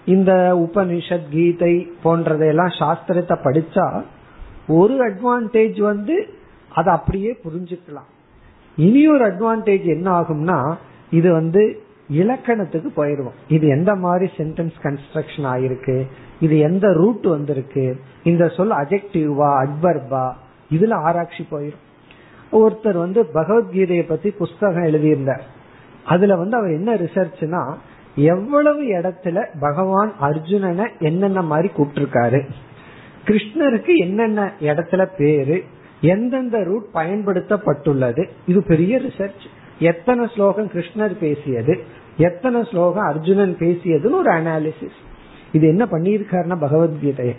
இந்த உபனிஷத் கீதை போன்றதையெல்லாம் சாஸ்திரத்தை படிச்சா ஒரு அட்வான்டேஜ் வந்து அதை அப்படியே புரிஞ்சுக்கலாம். இனி ஒரு அட்வான்டேஜ் என்ன ஆகும்னா இது வந்து இலக்கணத்துக்கு போயிடுவோம் இது எந்த மாதிரி சென்டென்ஸ் கன்ஸ்ட்ரக்ஷன் ஆயிருக்கு? இது எந்த ரூட் வந்திருக்கு? இந்த சொல் அஜெக்டிவா அட்வர்பா இதுல ஆராய்ச்சி போயிடும் ஒருத்தர் வந்து பகவத்கீதையை பத்தி புஸ்தகம் எழுதியிருந்தார். அதுல வந்து அவர் என்ன ரிசர்ச்னா எவ்வளவு இடத்துல பகவான் அர்ஜுனனை என்னென்ன மாதிரி கூப்பிட்டிருக்காரு? கிருஷ்ணருக்கு என்னென்ன இடத்துல பேரு? எந்தெந்த ரூட் பயன்படுத்தப்பட்டுள்ளது? இது பெரிய ரிசர்ச் எத்தனை ஸ்லோகம் கிருஷ்ணர் பேசியது? எத்தனை ஸ்லோகம் அர்ஜுனன் பேசியதுன்னு ஒரு அனாலிசிஸ் இது என்ன பண்ணியிருக்காருன்னா பகவத்கீதைய.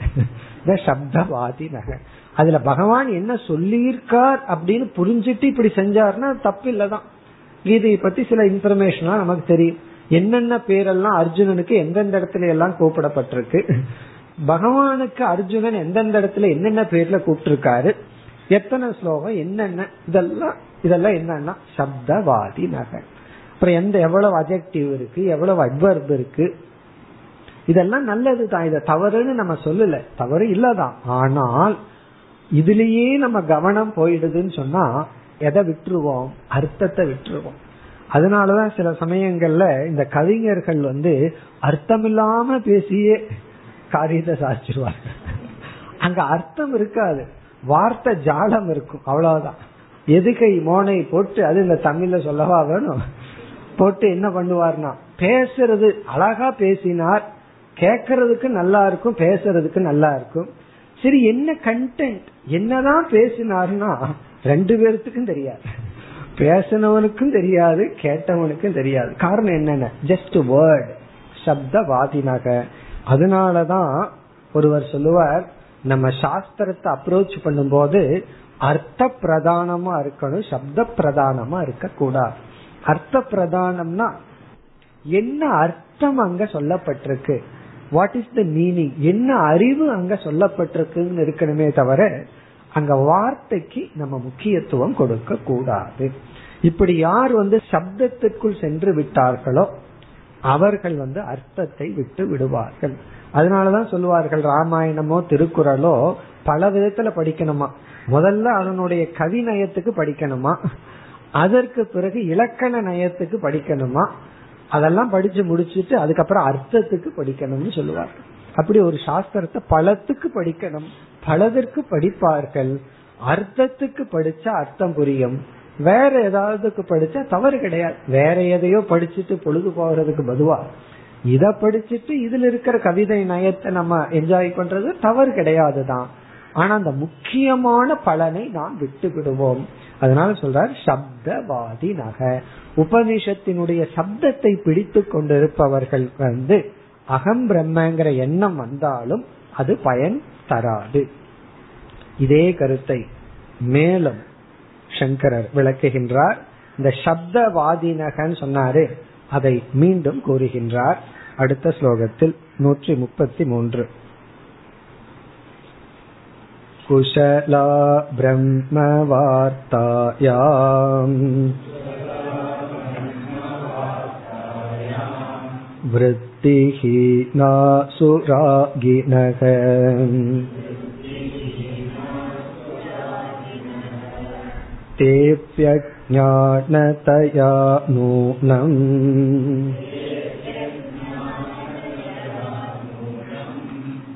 சப்தவாதி நகர் அதுல பகவான் என்ன சொல்லியிருக்கார் அப்படின்னு புரிஞ்சுட்டு இப்படி செஞ்சாருன்னா தப்பு இல்லதான். கீதையை பத்தி சில இன்ஃபர்மேஷன்லாம் நமக்கு தெரியும். என்னென்ன பேரெல்லாம் அர்ஜுனனுக்கு எந்தெந்த இடத்துல எல்லாம் கூப்பிடப்பட்டிருக்கு. பகவானுக்கு அர்ஜுனன் எந்தெந்த இடத்துல என்னென்ன பேர்ல கூப்பிட்டிருக்காரு. எத்தனை ஸ்லோகம் என்னென்ன இதெல்லாம் இதெல்லாம் என்னன்னா சப்தவாதி நகர் அப்புறம் எந்த எவ்வளவு அஜெக்டிவ் இருக்கு எவ்வளவு அட்வர்ப் இருக்கு? இதெல்லாம் நல்லது தான் இதை தவறுன்னு நம்ம சொல்லல. தவறு இல்லதான். ஆனால் இதுலயே நம்ம கவனம் போயிடுதுன்னு சொன்னா எதை விட்டுருவோம்? அர்த்தத்தை விட்டுருவோம். அதனாலதான் சில சமயங்கள்ல இந்த கவிஞர்கள் வந்து அர்த்தமில்லாம பேசியே காரியத்தை சாதிச்சிருவாங்க அங்க அர்த்தம் இருக்காது. வார்த்தை ஜாலம் இருக்கும். அவ்வளவுதான். எதுகை மோனை போட்டு அது இந்த தமிழ்ல சொல்லவா வேணும்? போட்டு என்ன பண்ணுவார்னா பேசுறது அழகா பேசினார் கேக்குறதுக்கு நல்லா இருக்கும் பேசுறதுக்கு நல்லா இருக்கும். சரி என்ன கண்டென்ட் என்னதான் பேசினார்னா ரெண்டு பேர்த்துக்கும் தெரியாது. பேசினவனுக்கும் தெரியாது கேட்டவனுக்கும் தெரியாது. காரணம் என்னென்ன? ஜஸ்ட் வேர்ட் சப்த வாதினாக அதனாலதான் ஒருவர் சொல்லுவார் நம்ம சாஸ்திரத்தை அப்ரோச் பண்ணும்போது அர்த்த பிரதானமா இருக்கணும் சப்த பிரதானமா இருக்க கூடாது அர்த்த பிரதானம்னா என்ன அர்த்தம் அங்க சொல்லப்பட்டிருக்கு? வாட் இஸ் த மீனிங் என்ன அறிவு அங்க சொல்லப்பட்டிருக்குன்னு இருக்கணுமே தவிர அங்க வார்த்தைக்கு நம்ம முக்கியத்துவம் கொடுக்க கூடாது. இப்படி யார் வந்து சப்தத்திற்குள் சென்று விட்டார்களோ அவர்கள் வந்து அர்த்தத்தை விட்டு விடுவார்கள். அதனாலதான் சொல்லுவார்கள் ராமாயணமோ திருக்குறளோ பல விதத்துல படிக்கணுமா? முதல்ல அதனுடைய கவிநயத்துக்கு படிக்கணுமா? அதற்கு பிறகு இலக்கண நயத்துக்கு படிக்கணுமா? அதெல்லாம் படிச்சு முடிச்சுட்டு அதுக்கப்புறம் அர்த்தத்துக்கு படிக்கணும்னு சொல்லுவார். அப்படி ஒரு சாஸ்திரத்தை பலத்துக்கு படிக்கணும். பலதற்கு படிப்பார்கள். அர்த்தத்துக்கு படிச்சா அர்த்தம் புரியும். வேற ஏதாவதுக்கு படிச்சா தவறு கிடையாது. வேற எதையோ படிச்சுட்டு பொழுது போகிறதுக்கு பதுவா. இத படிச்சுட்டு இதுல இருக்கிற கவிதை நயத்தை நம்ம என்ஜாய் பண்றது தவறு கிடையாதுதான். ஆனா அந்த முக்கியமான பலனை நாம் விட்டு விடுவோம் அதனால சொல்றார் சப்தவாதி நக. உபனிஷத்தினுடைய சப்தத்தை பிடித்து கொண்டிருப்பவர்கள் வந்து அகம் பிரம்மங்கிற எண்ணம் வந்தாலும் அது பயன் தராது. இதே கருத்தை மேலும் சங்கரர் விளக்குகின்றார். இந்த சப்தவாதினகன் சொன்னாரு. அதை மீண்டும் கூறுகின்றார். அடுத்த ஸ்லோகத்தில் நூற்றி முப்பத்தி மூன்று. कुशला ब्रह्मवार्तायाम् वृत्तिहीनासुरागिनः तेऽप्यज्ञानतया नूनम्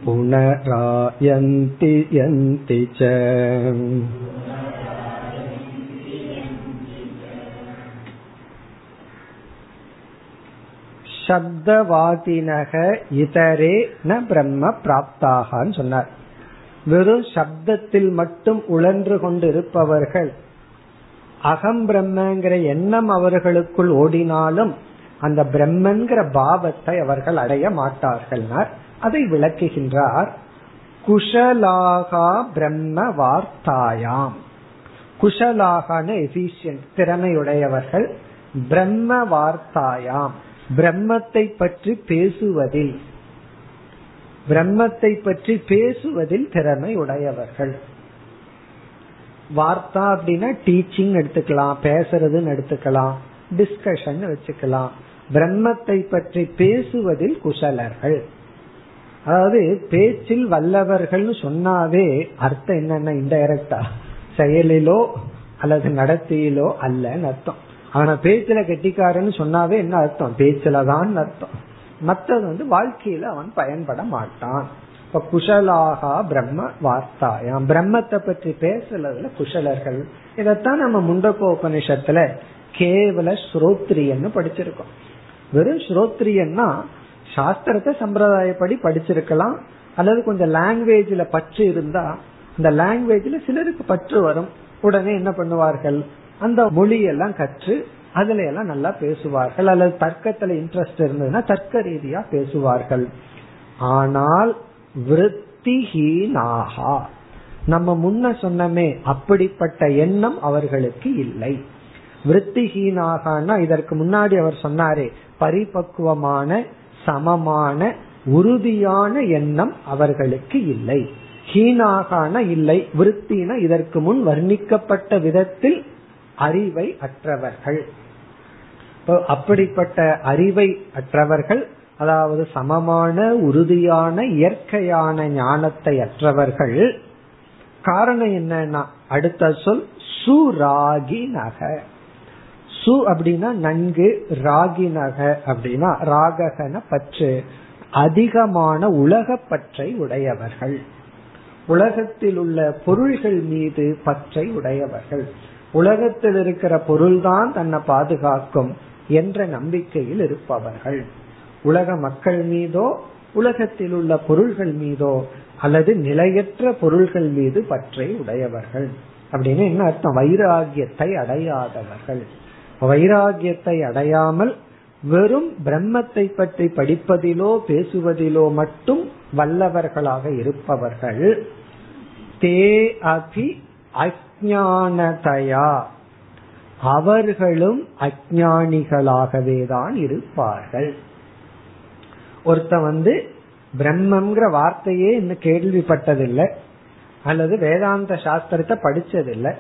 पुनरायन्ति यन्ति च சப்தவாதினக இதரே ந பிரம்ம பிராப்தாகன்னு சொன்னார் வெறும் சப்தத்தில் மட்டும் உழன்று கொண்டிருப்பவர்கள் அகம் பிரம்மங்கிற எண்ணம் அவர்களுக்குள் ஓடினாலும் அந்த பிரம்மன்கிற பாவத்தை அவர்கள் அடைய மாட்டார்கள் அதை விளக்குகின்றார் குஷலாகா பிரம்ம வார்த்தாயாம். குஷலாகான எஃபிஷியன்ட் திறமையுடையவர்கள் பிரம்ம வார்த்தாயாம். பிரம்மத்தை பற்றி பேசுவதில் பிரம்மத்தை பற்றி பேசுவதில் திறமை உடையவர்கள் வார்த்தா அப்படின்னா டீச்சிங் எடுத்துக்கலாம் பேசுறதுன்னு எடுத்துக்கலாம் டிஸ்கஷன் வச்சுக்கலாம். பிரம்மத்தை பற்றி பேசுவதில் குசலர்கள் அதாவது பேச்சில் வல்லவர்கள் சொன்னாவே அர்த்தம் என்னன்னா இன்டைரக்டா செயலிலோ அல்லது நடத்தியிலோ அல்லன்னு அர்த்தம். அவனை பேச்சுல கெட்டிக்காரன்னு சொன்னாவே என்ன அர்த்தம்? பேச்சுலதான் அர்த்தம். மற்றது வந்து வாழ்க்கையில அவன் பயன்பட மாட்டான். இப்ப குஷலாகா பிரம்ம வார்த்தாயாம். பிரம்மத்தை பற்றி பேசுறதுல குஷலர்கள். இதத்தான் நம்ம முண்டக்கோ உபனிஷத்துல கேவல ஸ்ரோத்ரியன்னு படிச்சிருக்கோம். வெறும் ஸ்ரோத்ரியன்னா சாஸ்திரத்தை சம்பிரதாயப்படி படிச்சிருக்கலாம். அல்லது கொஞ்சம் லாங்குவேஜ்ல பற்று இருந்தா அந்த லாங்குவேஜ்ல சிலருக்கு பற்று வரும். உடனே என்ன பண்ணுவார்கள்? அந்த மொழியெல்லாம் கற்று அதுல எல்லாம் நல்லா பேசுவார்கள். அல்லது தர்க்கத்துல இன்ட்ரெஸ்ட் இருந்ததுன்னா தர்க்க ரீதியா பேசுவார்கள். ஆனால் விருத்திஹீனாகா. நம்ம முன்ன சொன்னமே அப்படிப்பட்ட எண்ணம் அவர்களுக்கு இல்லை. விருத்திஹீனாகனா இதற்கு முன்னாடி அவர் சொன்னாரே பரிபக்குவமான சமமான உறுதியான எண்ணம் அவர்களுக்கு இல்லை. ஹீனாகான இல்லை விருத்தின இதற்கு முன் வர்ணிக்கப்பட்ட விதத்தில் அறிவை அற்றவர்கள். அப்படிப்பட்ட அறிவை அற்றவர்கள் அதாவது சமமான உறுதியான இயற்கையான ஞானத்தை அற்றவர்கள் காரணம் என்னன்னா அடுத்த சொல் சுராகி நக சு அப்படின்னா நன்கு ராகி நக அப்படின்னா ராககன பற்று. அதிகமான உலக பற்றை உடையவர்கள். உலகத்தில் உள்ள பொருள்கள் மீது பற்றை உடையவர்கள். உலகத்தில் இருக்கிற பொருள்தான் தன்னை பாதுகாக்கும் என்ற நம்பிக்கையில் இருப்பவர்கள். உலக மக்கள் மீதோ உலகத்தில் உள்ள பொருள்கள் மீதோ அல்லது நிலையற்ற பொருள்கள் மீது பற்றை உடையவர்கள். அப்படின்னு என்ன அர்த்தம்? வைராகியத்தை அடையாதவர்கள். வைராகியத்தை அடையாமல் வெறும் பிரம்மத்தை பற்றி படிப்பதிலோ பேசுவதிலோ மட்டும் வல்லவர்களாக இருப்பவர்கள். தே அபி அஜானதயா அவர்களும் அஜானிகளாகவே தான் இருப்பார்கள். ஒருத்த வந்து பிரம்மங்கிற வார்த்தையே இன்னும் கேள்விப்பட்டதில்லை. அல்லது வேதாந்த சாஸ்திரத்தை படிச்சதில்லை.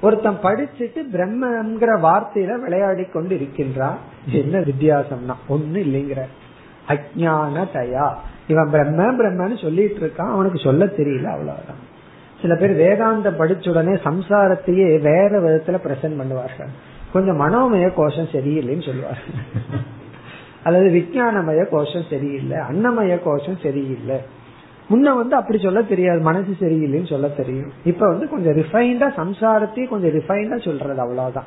ஒருத்தன் படிச்சுட்டு பிரம்மங்கிற வார்த்தையில விளையாடி கொண்டு இருக்கின்றான் என்ன வித்தியாசம்னா ஒண்ணு இல்லைங்கிற. அஜான தயா இவன் பிரம்ம பிரம்மன்னு சொல்லிட்டு இருக்கான் அவனுக்கு சொல்ல தெரியல அவ்வளவுதான். சில பேர் வேதாந்தம் படிச்ச உடனே சம்சாரத்தையே வேற விதத்துல பிரசன்ட் பண்ணுவார்கள். கொஞ்சம் மனோமய கோஷம் சரியில்லைன்னு சொல்லுவார்கள் அல்லது விஞ்ஞானமய கோஷம் சரியில்லை அன்னமய கோஷம் சரியில்லை. முன்ன வந்து அப்படி சொல்ல தெரியாது. மனசு சரியில்லைன்னு சொல்ல தெரியும். இப்ப வந்து கொஞ்சம் ரிஃபைண்டா சம்சாரத்தையும் கொஞ்சம் ரிஃபைண்டா சொல்றது அவ்வளவுதான்.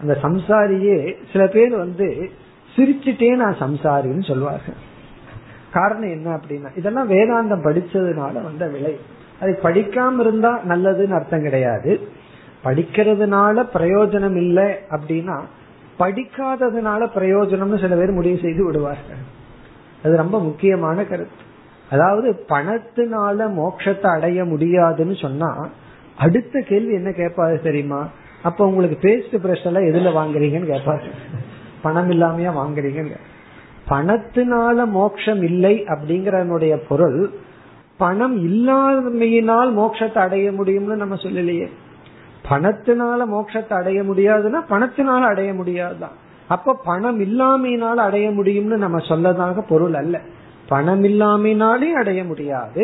அந்த சம்சாரியே சில பேர் வந்து சிரிச்சுட்டே நான் சம்சாரின்னு சொல்லுவார்கள் காரணம் என்ன அப்படின்னா இதெல்லாம் வேதாந்தம் படிச்சதுனால வந்த விலை. அது படிக்காம இருந்தா நல்லதுன்னு அர்த்தம் கிடையாது. படிக்கிறதுனால பிரயோஜனம் இல்லை அப்படின்னா படிக்காததுனால பிரயோஜனம்னு சில பேர் முடிவு செய்து விடுவார்கள். அது ரொம்ப முக்கியமான கருத்து. அதாவது பணத்தினால மோட்சத்தை அடைய முடியாதுன்னு சொன்னா அடுத்த கேள்வி என்ன கேட்பாரு தெரியுமா? அப்ப உங்களுக்கு பேஸ்ட் பிரஷ் எல்லாம் எதுல வாங்குறீங்கன்னு கேட்பாரு. பணம் இல்லாமையா வாங்குறீங்க பணத்தினால மோட்சம் இல்லை அப்படிங்கறனுடைய பொருள் பணம் இல்லாமையினால் மோட்சத்தை அடைய முடியும்னு நம்ம சொல்லலையே. பணத்தினால மோட்சத்தை அடைய முடியாதுன்னா பணத்தினால அடைய முடியாதுதான். அப்ப பணம் இல்லாமையினால் அடைய முடியும்னு நம்ம சொல்லதாக பொருள் அல்ல. பணம் இல்லாமையினாலே அடைய முடியாது.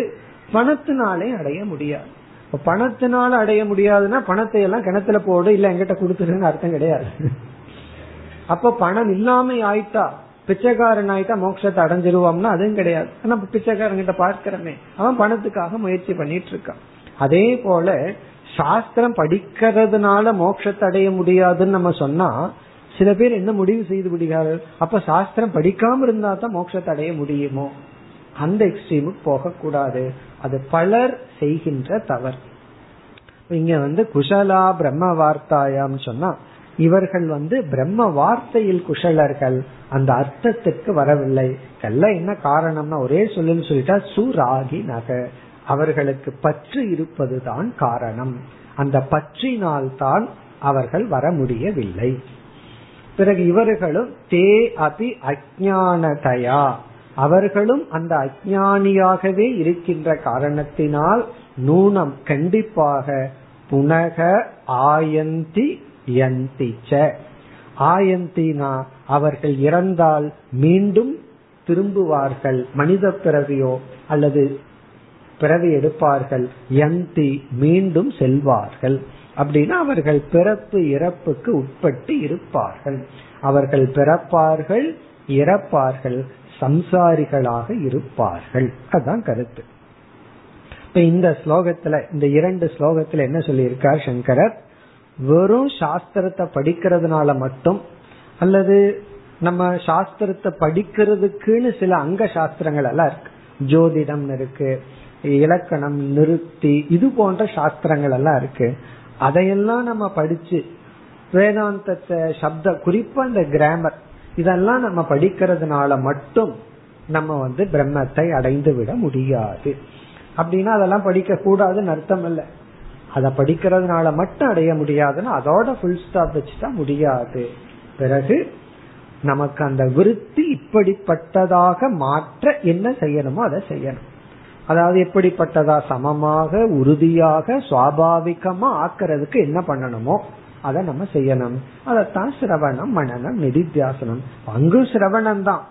பணத்தினாலே அடைய முடியாது. இப்ப பணத்தினால அடைய முடியாதுன்னா பணத்தை எல்லாம் கிணத்துல போடு இல்ல எங்கிட்ட கொடுத்துருன்னு அர்த்தம் கிடையாது. அப்ப பணம் இல்லாம ஆயிட்டா பிச்சைக்காரன் ஆயிட்டா மோட்சத்தை அடைஞ்சிருவோம்னா அதுவும் கிடையாது. நம்ம பிச்சைக்காரன் கிட்ட அவன் பணத்துக்காக முயற்சி பண்ணிட்டு இருக்கான் அதே போல சாஸ்திரம் படிக்கிறதுனால மோட்சத்தை அடைய முடியாதுன்னு நம்ம சொன்னா சில பேர் என்ன முடிவு செய்து விடுகிறார்கள்? அப்ப சாஸ்திரம் படிக்காம இருந்தா தான் மோட்சத்தை அடைய முடியுமோ? அந்த எக்ஸ்ட்ரீமுக்கு போகக்கூடாது. அது பலர் செய்கின்ற தவறு. இங்க வந்து குஷலா பிரம்ம வார்த்தாயாம் சொன்னா இவர்கள் வந்து பிரம்ம வார்த்தையில் குஷலர்கள். அந்த அர்த்தத்துக்கு வரவில்லை. எல்லாம் என்ன காரணம்னா ஒரே சொல்லுன்னு சொல்லிட்டா சுராகி நக. அவர்களுக்கு பற்று இருப்பதுதான் காரணம். அந்த பற்றினால்தான் அவர்கள் வர முடியவில்லை. பிறகு இவர்களும் தே அபி அஜானதயா அவர்களும் அந்த அஜானியாகவே இருக்கின்ற காரணத்தினால் நூனம் கண்டிப்பாக புனக ஆயந்தி யந்திச்ச. ஆயந்தினா அவர்கள் இறந்தால் மீண்டும் திரும்புவார்கள். மனித பிறவியோ அல்லது பிறவி எடுப்பார்கள். யந்தி மீண்டும் செல்வார்கள். அப்படின்னா அவர்கள் பிறப்பு இறப்புக்கு உட்பட்டு இருப்பார்கள். அவர்கள் பிறப்பார்கள் இறப்பார்கள் சம்சாரிகளாக இருப்பார்கள். அதுதான் கருத்து. இப்ப இந்த ஸ்லோகத்துல இந்த இரண்டு ஸ்லோகத்துல என்ன சொல்லியிருக்கார் சங்கரர்? வெறும் சாஸ்திரத்தை படிக்கிறதுனால மட்டும் அல்லது நம்ம சாஸ்திரத்தை படிக்கிறதுக்குன்னு சில அங்க சாஸ்திரங்கள் எல்லாம் இருக்கு. ஜோதிடம் இருக்கு இலக்கணம் நிறுத்தி இது போன்ற சாஸ்திரங்கள் எல்லாம் இருக்கு. அதையெல்லாம் நம்ம படிச்சு வேதாந்தத்தை சப்த குறிப்பா இந்த கிராமர் இதெல்லாம் நம்ம படிக்கிறதுனால மட்டும் நம்ம வந்து பிரம்மத்தை அடைந்து விட முடியாது. அப்படின்னா அதெல்லாம் படிக்க கூடாதுன்னு அர்த்தம் இல்லை. அதை படிக்கிறதுனால மட்டும் அடைய முடியாதுன்னா அதோட ஃபுல் ஸ்டாப் வச்சுட்டா முடியாது. பிறகு நமக்கு அந்த விருத்தி இப்படிப்பட்டதாக மாற்ற என்ன செய்யணுமோ அதை செய்யணும். அதாவது எப்படிப்பட்டதா சமமாக உறுதியாக சுவாபாவிகமா ஆக்கிறதுக்கு என்ன பண்ணணுமோ அதை நம்ம செய்யணும். அதைத்தான் சிரவணம் மனநம் நிதித்தியாசனம். அங்கு சிரவணம் தான்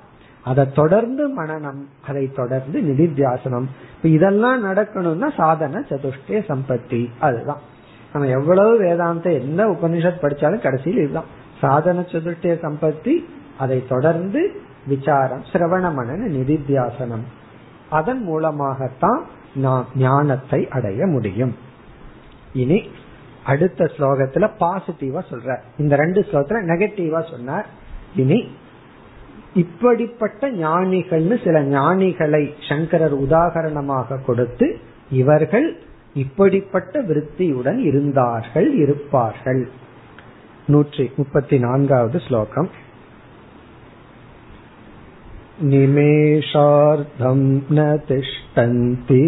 அதை தொடர்ந்து மனநம் அதை தொடர்ந்து நிதித்தியாசனம். இப்ப இதெல்லாம் நடக்கணும்னா சாதன சதுஷ்டய சம்பத்தி. அதுதான். நம்ம எவ்வளவு வேதாந்த என்ன உபனிஷத் படிச்சாலும் கடைசியில் இதுதான். சாதன சதுஷ்டய சம்பத்தி அதை தொடர்ந்து விசாரம் சிரவண மனன நிதித்தியாசனம். அதன் மூலமாகத்தான் நாம் ஞானத்தை அடைய முடியும். இனி அடுத்த ஸ்லோகத்துல பாசிட்டிவா சொல்ற. இந்த ரெண்டு ஸ்லோகத்துல நெகட்டிவா சொன்னார். இனி இப்படிப்பட்ட ஞானிகள்னு சில ஞானிகளை சங்கரர் உதாகரணமாக கொடுத்து இவர்கள் இப்படிப்பட்ட விருத்தியுடன் இருந்தார்கள் இருப்பார்கள். நூற்றி முப்பத்தி நான்காவது ஸ்லோகம். निमेषार्धं न तिष्ठन्ति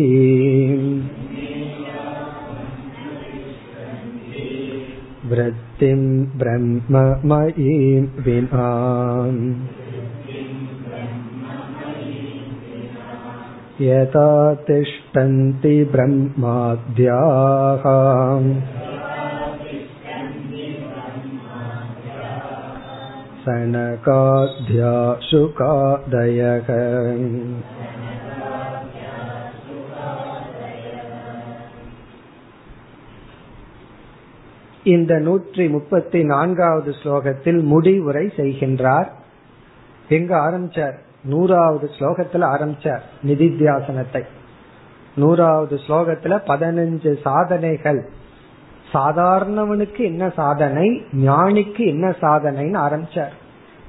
वृत्तिं ब्रह्ममयीं विना यथा तिष्ठन्ति ब्रह्माद्याः सनकाध्याशुकादयः இந்த நூற்றி முப்பத்தி நான்காவது ஸ்லோகத்தில் முடிவுரை செய்கின்றார் எங்க ஆரம்பிச்சார் நூறாவது ஸ்லோகத்துல ஆரம்பிச்சார் நிதித்தியாசனத்தை நூறாவது ஸ்லோகத்துல பதினஞ்சு சாதனைகள் சாதாரணவனுக்கு என்ன சாதனை? ஞானிக்கு என்ன சாதனைன்னு ஆரம்பிச்சார்.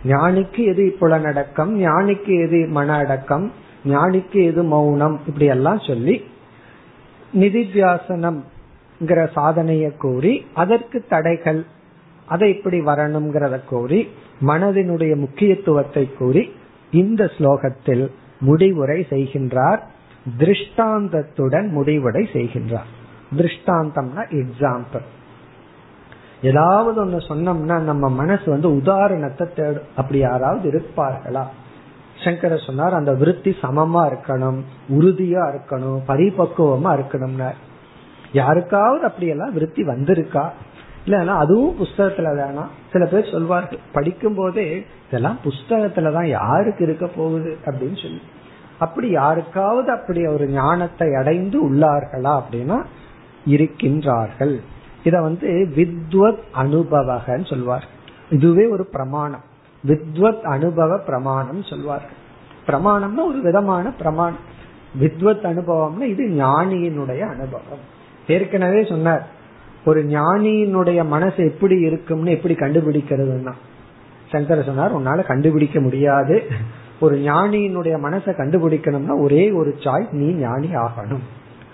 ஞானிக்கு எது புலனடக்கம்? ஞானிக்கு எது மன அடக்கம் ஞானிக்கு எது மௌனம்? இப்படி எல்லாம் சொல்லி நிதித்தியாசனம் சாதனைய கூறி அதற்கு தடைகள் அதை இப்படி வரணுங்கிறத கூறி மனதினுடைய முக்கியத்துவத்தை கூறி இந்த ஸ்லோகத்தில் முடிவுரை செய்கின்றார். திருஷ்டாந்தத்துடன் முடிவுரை செய்கின்றார். திருஷ்டாந்தம்னா எக்ஸாம்பிள் ஏதாவது ஒண்ணு சொன்னோம்னா நம்ம மனசு வந்து உதாரணத்தை தேடும் அப்படி யாராவது இருப்பார்களா? சங்கர சொன்னார் அந்த விருத்தி சமமா இருக்கணும் உறுதியா இருக்கணும் பரிபக்குவமா இருக்கணும்னா. யாருக்காவது அப்படியெல்லாம் விருத்தி வந்திருக்கா? இல்லைன்னா அதுவும் புஸ்தகத்துல தானா சில பேர் சொல்வார்கள் படிக்கும் போதே இதெல்லாம் புஸ்தகத்துலதான் யாருக்கு இருக்க போகுது அப்படின்னு சொல்லி. அப்படி யாருக்காவது அப்படி ஒரு ஞானத்தை அடைந்து உள்ளார்களா அப்படின்னா இருக்கின்றார்கள். இத வந்து வித்வத் அனுபவகன்னு சொல்வார். இதுவே ஒரு பிரமாணம். வித்வத் அனுபவ பிரமாணம் சொல்வார்கள். பிரமாணம்னா ஒரு விதமான பிரமாணம். வித்வத் அனுபவம்னா இது ஞானியினுடைய அனுபவம். ஏற்கனவே சொன்னார் ஒரு ஞானியினுடைய மனசு எப்படி இருக்கும்னு எப்படி கண்டுபிடிக்கிறதுனா சங்கர சொன்னார் உன்னால கண்டுபிடிக்க முடியாது. ஒரு ஞானியினுடைய மனசை கண்டுபிடிக்கணும்னா ஒரே ஒரு சாய்ஸ் நீ ஞானி ஆகணும்.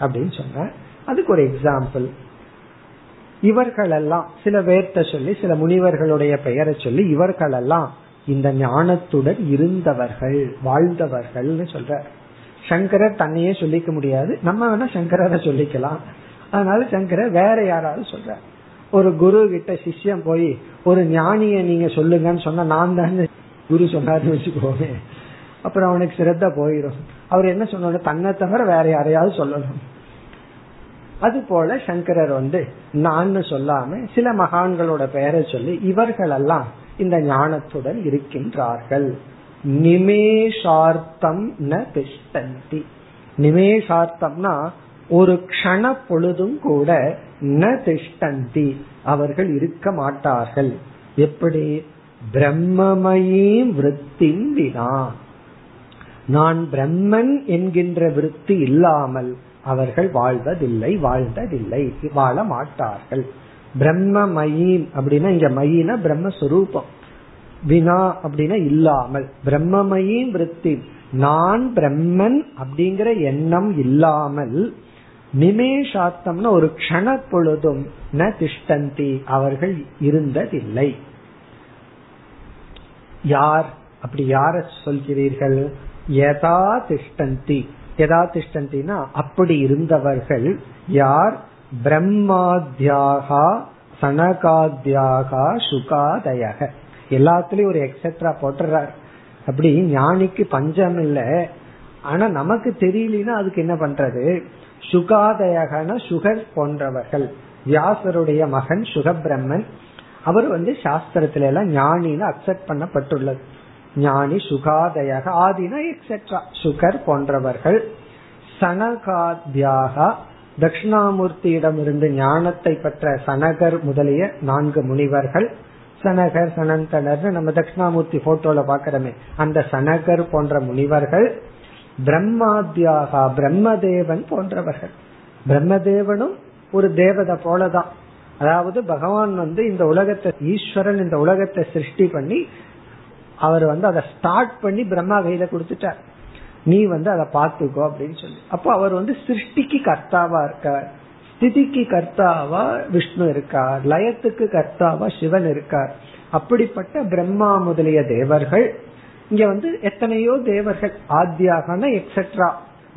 அப்படின்னு சொன்ன அதுக்கு ஒரு எக்ஸாம்பிள் இவர்களெல்லாம் சில பேர்த்த சொல்லி சில முனிவர்களுடைய பெயரை சொல்லி இவர்களெல்லாம் இந்த ஞானத்துடன் இருந்தவர்கள் வாழ்ந்தவர்கள்னு சொல்ற சங்கரர் தன்னையே சொல்லிக்க முடியாது. நம்ம வேணா சங்கரரை சொல்லிக்கலாம். அதனால சங்கரர் வேற யாராவது சொல்ற ஒரு குரு கிட்ட சிஷ்யம் போய் ஒரு ஞானிய நீங்க சொல்லுங்கன்னு சொன்னா நான் தான் குரு சொன்னாருன்னு வச்சுக்கோங்க அப்புறம் அவனுக்கு சிரத்த போயிடும் அவர் என்ன சொன்னாரு? தன்னை தவிர வேற யாரையாவது சொல்லணும். அது போல சங்கரர் வந்து நான் சொல்லாம சில மகான்களோட பெயரை சொல்லி இவர்கள் எல்லாம் இந்த ஞானத்துடன் இருக்கின்றார்கள். நிமேஷார்த்தம் ந திஷ்டந்தி. நிமேஷார்த்தம்னா ஒரு க்ஷண பொழுதும் கூட ந திஷ்டந்தி அவர்கள் இருக்க மாட்டார்கள். எப்படி? பிரம்மமயீம் விற்த்தின் வினா. நான் பிரம்மன் என்கின்ற விருத்தி இல்லாமல் அவர்கள் வாழ்வதில்லை வாழ்ந்ததில்லை வாழ மாட்டார்கள். பிரம்மமயீம் அப்படின்னா இங்க மயினா பிரம்மஸ்வரூபம். வினா அப்படின்னா இல்லாமல். பிரம்மமயின் விருத்தி. நான் பிரம்மன் அப்படிங்கிற எண்ணம் இல்லாமல் நிமேஷாத்தம்னு ஒரு க்ஷண பொழுதும் ந திஷ்டந்தி அவர்கள் இருந்ததில்லை. யார்? அப்படி யார சொல்கிறீர்கள்? யதா திஷ்டந்தி. யதாதிஷ்டந்தினா அப்படி இருந்தவர்கள் யார்? பிரம்மாத்யாகா சனகாத்யாகா சுகாதயக. எல்லாத்துலயும் ஒரு எக்ஸெட்ரா போட்டுறார். அப்படி ஞானிக்கு பஞ்சம் இல்ல. ஆனா நமக்கு தெரியலனா அதுக்கு என்ன பண்றது? சுகாதயகன சுகர் போன்றவர்கள். வியாசருடைய மகன் சுகபிரம்மன். அவர் வந்து சாஸ்திரத்துல எல்லாம் ஞானின்னு அக்செப்ட் பண்ணப்பட்டுள்ளது. ஞானி சுகாதயக ஆதினா எக்ஸெட்ரா சுகர் போன்றவர்கள் சனகாத்யாக தட்சிணாமூர்த்தியிடம் இருந்து ஞானத்தை பெற்ற சனகர் முதலிய நான்கு முனிவர்கள். சனகர் சனந்தனர் நம்ம தட்சிணாமூர்த்தி போட்டோல பாக்கிறோமே அந்த சனகர் போன்ற முனிவர்கள் பிரம்மாத்யாகா பிரம்மதேவன் போன்றவர்கள். பிரம்மதேவனும் ஒரு தேவதை போலதான். அதாவது பகவான் வந்து இந்த உலகத்தை ஈஸ்வரன் இந்த உலகத்தை சிருஷ்டி பண்ணி அவர் வந்து அதை ஸ்டார்ட் பண்ணி பிரம்மா கையில கொடுத்துட்டார். நீ வந்து அதை பார்த்துக்கோ அப்படின்னு சொல்லி. அப்போ அவர் வந்து சிருஷ்டிக்கு கர்த்தாவா இருக்கார். ஸ்திதிக்கு கர்த்தாவா விஷ்ணு இருக்கார். லயத்துக்கு கர்த்தாவா சிவன் இருக்கார். அப்படிப்பட்ட பிரம்மா முதலிய தேவர்கள் இங்க வந்து எத்தனையோ தேவர்கள் ஆத்தியாகன எக்ஸெட்ரா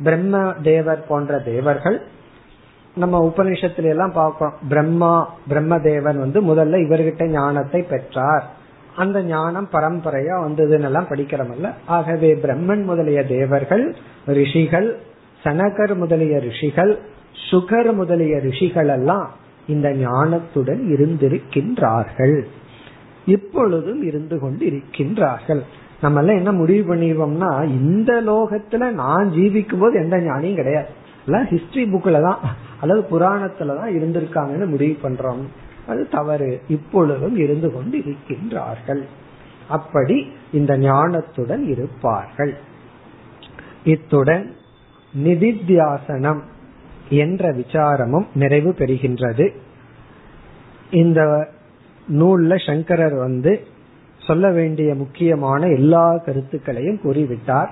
பிரம்ம தேவர் போன்ற தேவர்கள். நம்ம உபநிஷத்துல எல்லாம் பார்க்கிறோம். பிரம்மா பிரம்மதேவன் வந்து முதல்ல இவர்கிட்ட ஞானத்தை பெற்றார். அந்த ஞானம் பரம்பரையா வந்ததுன்னு எல்லாம் படிக்கிறமல்ல. ஆகவே பிரம்மன் முதலிய தேவர்கள் ரிஷிகள் சனகர் முதலிய ரிஷிகள் சுகர் முதலிய ரிஷிகள் எல்லாம் இந்த ஞானத்துடன் இருந்திருக்கின்றார்கள். இப்பொழுதும் இருந்து கொண்டு இருக்கின்றார்கள் நம்ம எல்லாம் என்ன முடிவு பண்ணிடுவோம்னா இந்த லோகத்துல நான் ஜீவிக்கும் போது எந்த ஞானியும் கிடையாது. எல்லாம் ஹிஸ்டரி புக்ல தான் அதாவது புராணத்துல தான் இருந்திருக்காங்கன்னு முடிவு பண்றோம். அது தவறு. இப்பொழுதும் இருந்து கொண்டு இருக்கின்றார்கள் அப்படி இந்த ஞானத்துடன் இருப்பார்கள். இத்துடன் நிதித்தியாசனம் என்ற விசாரமும் நிறைவு பெறுகின்றது. இந்த நூல்ல சங்கரர் வந்து சொல்ல வேண்டிய முக்கியமான எல்லா கருத்துக்களையும் கூறிவிட்டார்.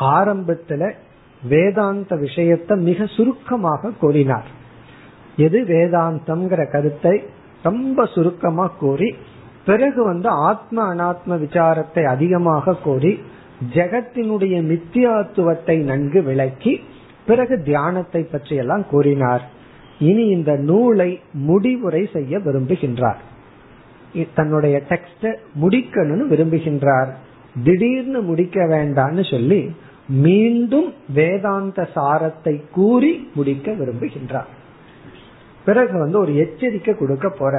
ஆரம்பத்துல வேதாந்த விஷயத்தை மிக சுருக்கமாக கூறினார். எது வேதாந்தம்ங்கிற கருத்தை ரொம்ப சுருக்கமா கூறி பிறகு வந்து ஆத்ம அனாத்ம விசாரத்தை அதிகமாக கூறி ஜெகத்தினுடைய மித்தியாத்துவத்தை நன்கு விளக்கி பிறகு தியானத்தை பற்றி எல்லாம் கூறினார். இனி இந்த நூலை முடிவுரை செய்ய விரும்புகின்றார். தன்னுடைய டெக்ஸ்ட முடிக்கணும்னு விரும்புகின்றார். திடீர்னு முடிக்க வேண்டான்னு சொல்லி மீண்டும் வேதாந்த சாரத்தை கூறி முடிக்க விரும்புகின்றார். பிறகு வந்து ஒரு எச்சரிக்கை கொடுக்க போற.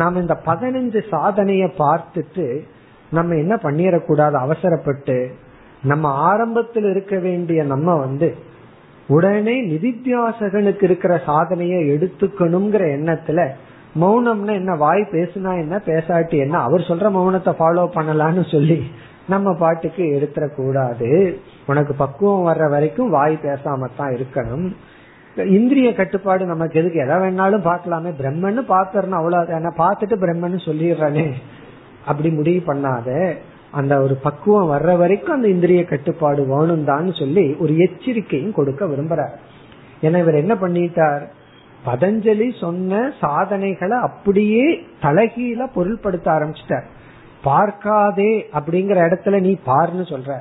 நாம் இந்த பதினஞ்சு சாதனைய பார்த்துட்டு நம்ம என்ன பண்ணிடக்கூடாது? அவசரப்பட்டு நம்ம ஆரம்பத்தில் இருக்க வேண்டிய நம்ம வந்து உடனே நிதித்தியாசகனுக்கு இருக்கிற சாதனையை எடுத்துக்கணுங்கிற எண்ணத்துல மௌனம்னா என்ன? வாய் பேசுனா என்ன? பேசாட்டி என்ன? அவர் சொல்ற மௌனத்தை ஃபாலோ பண்ணலான்னு சொல்லி நம்ம பாட்டுக்கு எடுத்துடக்கூடாது. உனக்கு பக்குவம் வர்ற வரைக்கும் வாய் பேசாம தான் இருக்கணும். இந்திரிய கட்டுப்பாடு நமக்கு எதுக்கு? எதை வேணாலும் பார்க்கலாமே. பிரம்மன்னு பாத்துறணும் அவ்வளவு பார்த்துட்டு பிரம்மன்னு சொல்லிடுறானே. அப்படி முடிவு பண்ணாத அந்த ஒரு பக்குவம் வர்ற வரைக்கும் அந்த இந்திரிய கட்டுப்பாடு வேணும் தான் சொல்லி ஒரு எச்சரிக்கையும் கொடுக்க விரும்புறார். ஏன்னா இவர் என்ன பண்ணிட்டார்? பதஞ்சலி சொன்ன சாதனைகளை அப்படியே தலகீழ பொருள்படுத்த ஆரம்பிச்சிட்டார். பார்க்காதே அப்படிங்கிற இடத்துல நீ பார்னு சொல்ற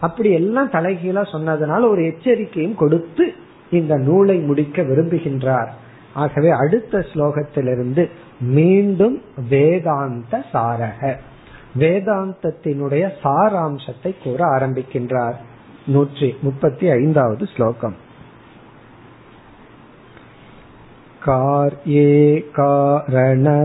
அப்படி எல்லாம் தலைகீழா சொன்னதுனால ஒரு எச்சரிக்கையும் கொடுத்து இந்த நூலை முடிக்க விரும்புகின்றார் ஆகவே அடுத்த ஸ்லோகத்திலிருந்து மீண்டும் வேதாந்த சாரக வேதாந்தத்தினுடைய சாராம்சத்தை கூற ஆரம்பிக்கின்றார் நூற்றி முப்பத்தி ஐந்தாவது ஸ்லோகம் कार्ये कारणतायाता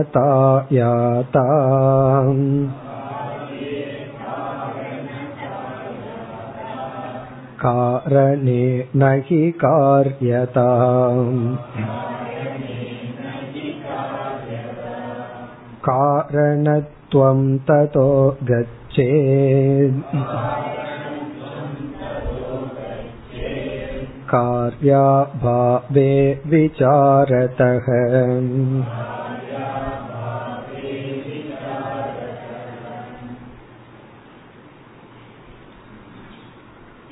कारणे न हि कार्यता कारणत्वं ततो गच्छेत् कार्याभावे विचारतः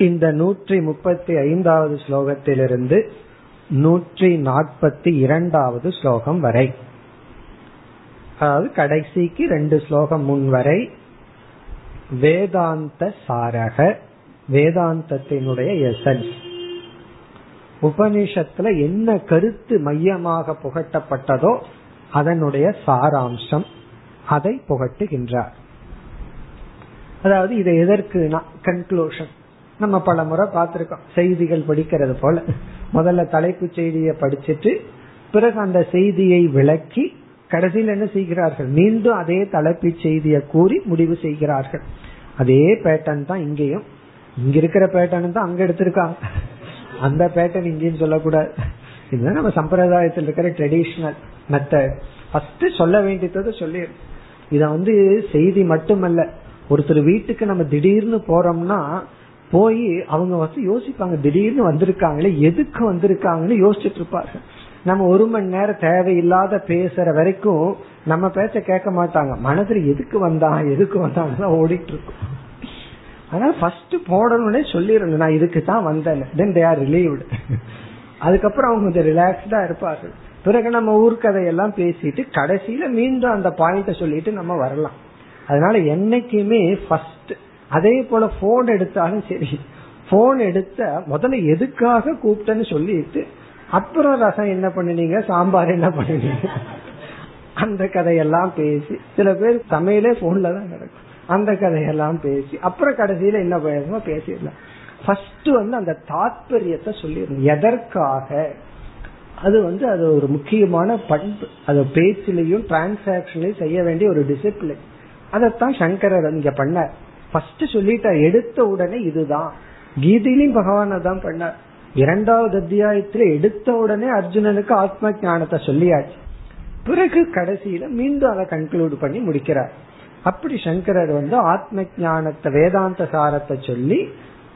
இந்த நூற்றி முப்பத்தி ஐந்தாவது ஸ்லோகத்திலிருந்து நூற்றி நாற்பத்தி இரண்டாவது ஸ்லோகம் வரை. அதாவது கடைசிக்கு ரெண்டு ஸ்லோகம் முன் வரை வேதாந்த சாரக வேதாந்தத்தினுடைய எசன்ஸ் உபனிஷத்துல என்ன கருத்து மையமாக புகட்டப்பட்டதோ அதனுடைய சாராம்சம் அதை புகட்டுகின்றார். அதாவது இதை எதற்கு கன்க்ளூஷன் நம்ம பல முறை பார்த்திருக்கோம். செய்திகள் படிக்கிறது போல. முதல்ல தலைப்பு செய்தியை படிச்சுட்டு பிறகு அந்த செய்தியை விளக்கி கடைசியில் என்ன செய்கிறார்கள்? மீண்டும் அதே தலைப்பு செய்தியை கூறி முடிவு செய்கிறார்கள். அதே பேட்டர்ன் தான் இங்கேயும். இங்க இருக்கிற பேட்டர்ன் தான் அங்க எடுத்திருக்காங்க. அந்த பேட்டர்ன் இங்கேயும் சொல்லக்கூடாது. இதுதான் நம்ம சம்பிரதாயத்தில் இருக்கிற ட்ரெடிஷ்னல் மெத்தட் ஃபர்ஸ்ட் சொல்ல வேண்டியதை சொல்லி இத வந்து செய்தி மட்டுமல்ல. ஒருத்தர் வீட்டுக்கு நம்ம திடீர்னு போறோம்னா போய் அவங்க வந்து யோசிப்பாங்க திடீர்னு வந்திருக்காங்களே எதுக்கு வந்திருக்காங்கன்னு யோசிச்சுட்டு இருப்பாங்க. நம்ம ஒரு மணி நேரம் தேவையில்லாத பேசுற வரைக்கும் நம்ம பேச்ச கேட்க மாட்டாங்க. மனசுல எதுக்கு வந்தான் எதுக்கு வந்தாங்க ஓடிட்டு இருக்கும் ஆனா ஃபர்ஸ்ட் போடணும்னே சொல்லிடணும் நான் இதுக்கு தான் வந்தேன் தென் தே ஆர் ரிலீவ்டு அதுக்கப்புறம் அவங்க கொஞ்சம் ரிலாக்ஸ்டா இருப்பார்கள். பிறகு நம்ம ஊர்க்கதையெல்லாம் பேசிட்டு கடைசியில மீண்டும் அந்த பாயிண்ட சொல்லிட்டு நம்ம வரலாம். அதனால என்னைக்குமே ஃபர்ஸ்ட் அதே போல போன் எடுத்தாலும் சரி. போன் எடுத்த முதல்ல எதுக்காக கூப்பிட்டேன்னு சொல்லிட்டு அப்புறம் ரசம் என்ன பண்ணுனீங்க? சாம்பார் என்ன பண்ணினீங்க? அந்த கதையெல்லாம் பேசி சில பேர் சமையலே போன்ல தான் நடக்கும் அந்த கதையெல்லாம் பேசி அப்புறம் கடைசியில என்ன பேசணுமோ பேசிடலாம் ஃபர்ஸ்ட் வந்து அந்த தாத்பரியத்தை சொல்லிடணும் எதற்காக? அது வந்து அது ஒரு முக்கியமான பண்பு. அது பேச்சிலையும் டிரான்சாக்சன்லையும் செய்ய வேண்டிய ஒரு டிசிப்ளின் அதைத்தான் சங்கரர் இங்க பண்ணார். ஃபர்ஸ்ட் சொல்லிட்ட எடுத்த உடனே இதுதான். கீதையிலும் பகவான் தான் பண்ணார். இரண்டாவது அத்தியாயத்துல எடுத்த உடனே அர்ஜுனனுக்கு ஆத்ம ஞானத்தை சொல்லியாச்சு. பிறகு கடைசியில மீண்டும் அதை கன்க்ளூட் பண்ணி முடிக்கிறார். அப்படி சங்கரர் வந்து ஆத்ம ஞானத்தை வேதாந்த சாரத்தை சொல்லி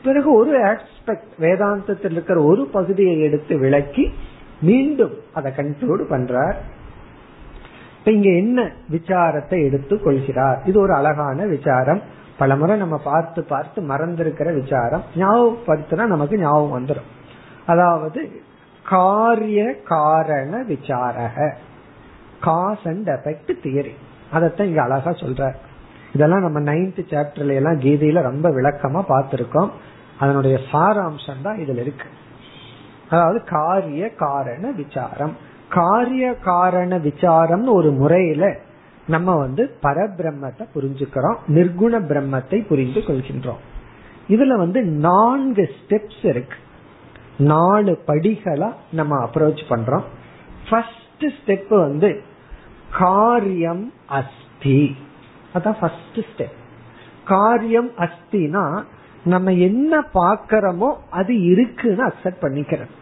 பிறகு ஒரு ஆஸ்பெக்ட் வேதாந்தத்தில் இருக்கிற ஒரு பகுதியை எடுத்து விளக்கி மீண்டும் அதை கன்க்ளூட் பண்றார். இப்ப இங்க என்ன விசாரத்தை எடுத்து கொள்கிறார் இது ஒரு அழகான விசாரம். பலமுறை நம்ம பார்த்து பார்த்து மறந்திருக்கிற விசாரம் ஞாபகப்படுத்தினா நமக்கு ஞாபகம் வந்துடும் அதாவது காரிய காரண விசாரக. காஸ் அண்ட் எஃபெக்ட் தியரி அதத்தான் இங்க அழகா சொல்ற இதெல்லாம் நம்ம நைன்த் சாப்டர்ல எல்லாம் கீதையில ரொம்ப விளக்கமா பார்த்திருக்கோம். அதனுடைய சாராம்சம் தான் இதுல இருக்கு. அதாவது காரிய காரண விசாரம். காரிய காரண விசாரம்னு ஒரு முறையில நம்ம வந்து பரபிரம்மத்தை புரிஞ்சுக்கிறோம் நிர்குண பிரம்மத்தை புரிந்து கொள்கின்றோம். இதுல வந்து நான்கு ஸ்டெப்ஸ் இருக்கு. நாலு படிகளா நம்ம அப்ரோச் பண்றோம். ஃபர்ஸ்ட் ஸ்டெப் வந்து காரியம் அஸ்தி. அதான் ஃபர்ஸ்ட் ஸ்டெப் காரியம் அஸ்தினா நம்ம என்ன பாக்கிறோமோ அது இருக்குன்னு அக்செப்ட் பண்ணிக்கிறோம்.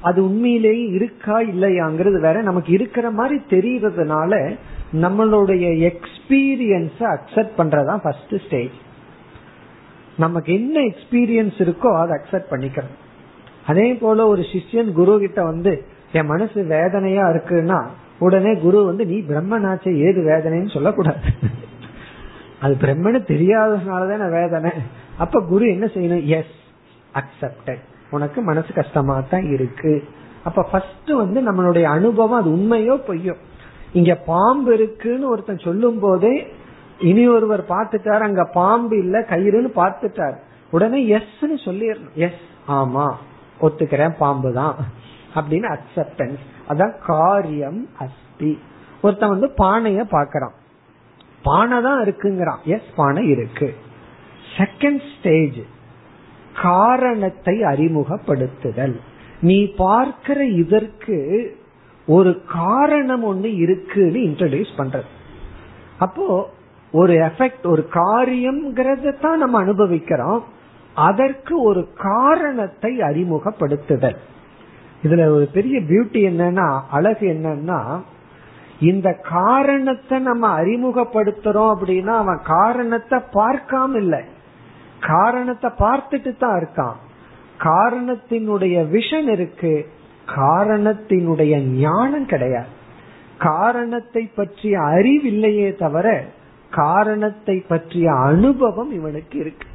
அது உண்மையிலேயே இருக்கா இல்லையாங்கிறது வேற நமக்கு இருக்கிற மாதிரி தெரியறதுனால நம்மளுடைய எக்ஸ்பீரியன்ஸ அக்செப்ட் பண்றதா ஃபர்ஸ்ட் ஸ்டேஜ் நமக்கு என்ன எக்ஸ்பீரியன்ஸ் இருக்கோ அதை அக்செப்ட் பண்ணிக்கணும். அதே போல ஒரு சிஷ்யன் குரு கிட்ட வந்து என் மனசு வேதனையா இருக்குன்னா உடனே குரு வந்து நீ பிரம்மனாச்சே ஏது வேதனைன்னு சொல்லக்கூடாது. அது பிரம்மனு தெரியாததுனாலதான வேதனை. அப்ப குரு என்ன செய்யணும்? எஸ் அக்செப்டட் உனக்கு மனசு கஷ்டமா தான் இருக்கு. அப்ப ஃபர்ஸ்ட் வந்து நம்மளுடைய அனுபவம் அது உண்மையோ பொய்யோ இங்க பாம்பு இருக்குன்னு ஒருத்தன் சொல்லும் போதே இனி ஒருவர் பார்த்துட்டாரு அங்க பாம்பு இல்ல கயிறுன்னு பார்த்துட்டார். உடனே எஸ்ன்னு சொல்லிடணும். எஸ் ஆமா ஒத்துக்கிறேன் பாம்பு தான் அப்படின்னு அக்செப்டன்ஸ் அதான் காரியம் அஸ்தி. ஒருத்தன் வந்து பானைய பாக்கிறான் பானை தான் இருக்குங்கிறான். எஸ் பானை இருக்கு. செகண்ட் ஸ்டேஜ் காரணத்தை அறிமுகப்படுத்துதல். நீ பார்க்கிற இதற்கு ஒரு காரணம் ஒண்ணு இருக்குன்னு இன்ட்ரடியூஸ் பண்றது. அப்போ ஒரு எஃபெக்ட் ஒரு காரியம்ங்கிறத தான் நம்ம அனுபவிக்கிறோம். அதற்கு ஒரு காரணத்தை அறிமுகப்படுத்துதல். இதுல ஒரு பெரிய பியூட்டி என்னன்னா அழகு என்னன்னா இந்த காரணத்தை நம்ம அறிமுகப்படுத்துறோம் அப்படின்னா அவன் காரணத்தை பார்க்காம இல்லை. காரணத்தை பார்த்துட்டு தான் இருக்கான். காரணத்தினுடைய விஷன் இருக்கு. காரணத்தினுடைய ஞானம் கிடையாது. காரணத்தை பற்றிய அறிவில்லையே தவிர காரணத்தை பற்றிய அனுபவம் இவனுக்கு இருக்கு.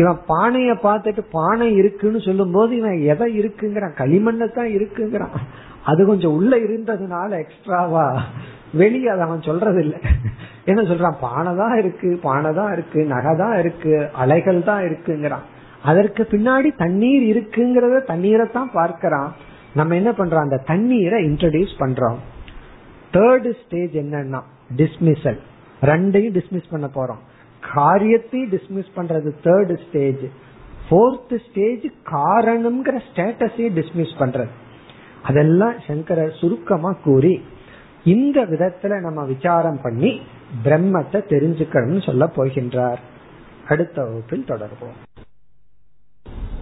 இவன் பானைய பார்த்துட்டு பானை இருக்குன்னு சொல்லும் போது இவன் எதை இருக்குங்கிறான்? களிமண்ணை தான் இருக்குங்கிறான். அது கொஞ்சம் உள்ள இருந்ததுனால எக்ஸ்ட்ராவா வெளியே அதை அவன் சொல்றது இல்லை என்ன சொல்றான்? பானை தான் இருக்கு பானை தான் இருக்கு நகை தான் இருக்கு அலைகள் தான் இருக்குங்கிறான். அதற்கு பின்னாடி தண்ணீர் இருக்குங்கிறத தண்ணீரை தான் பார்க்கிறான். நம்ம என்ன பண்றோம்? அந்த தண்ணீரை இன்ட்ரடியூஸ் பண்றோம். தேர்டு ஸ்டேஜ் என்னன்னா டிஸ்மிசல் ரெண்டையும் டிஸ்மிஸ் பண்ண போறோம். காரியத்தையும் டிஸ்மிஸ் பண்றது தேர்டு ஸ்டேஜ் போர்த் ஸ்டேஜ் காரணம்ங்கிற ஸ்டேட்டஸையும் டிஸ்மிஸ் பண்றது. அதெல்லாம் சங்கரர் சுருக்கமா கூறி இந்த விதத்துல நம்ம விசாரம் பண்ணி பிரம்மத்தை தெரிஞ்சுக்கணும்னு சொல்ல போகின்றார். அடுத்த வகுப்பில் தொடர்போம்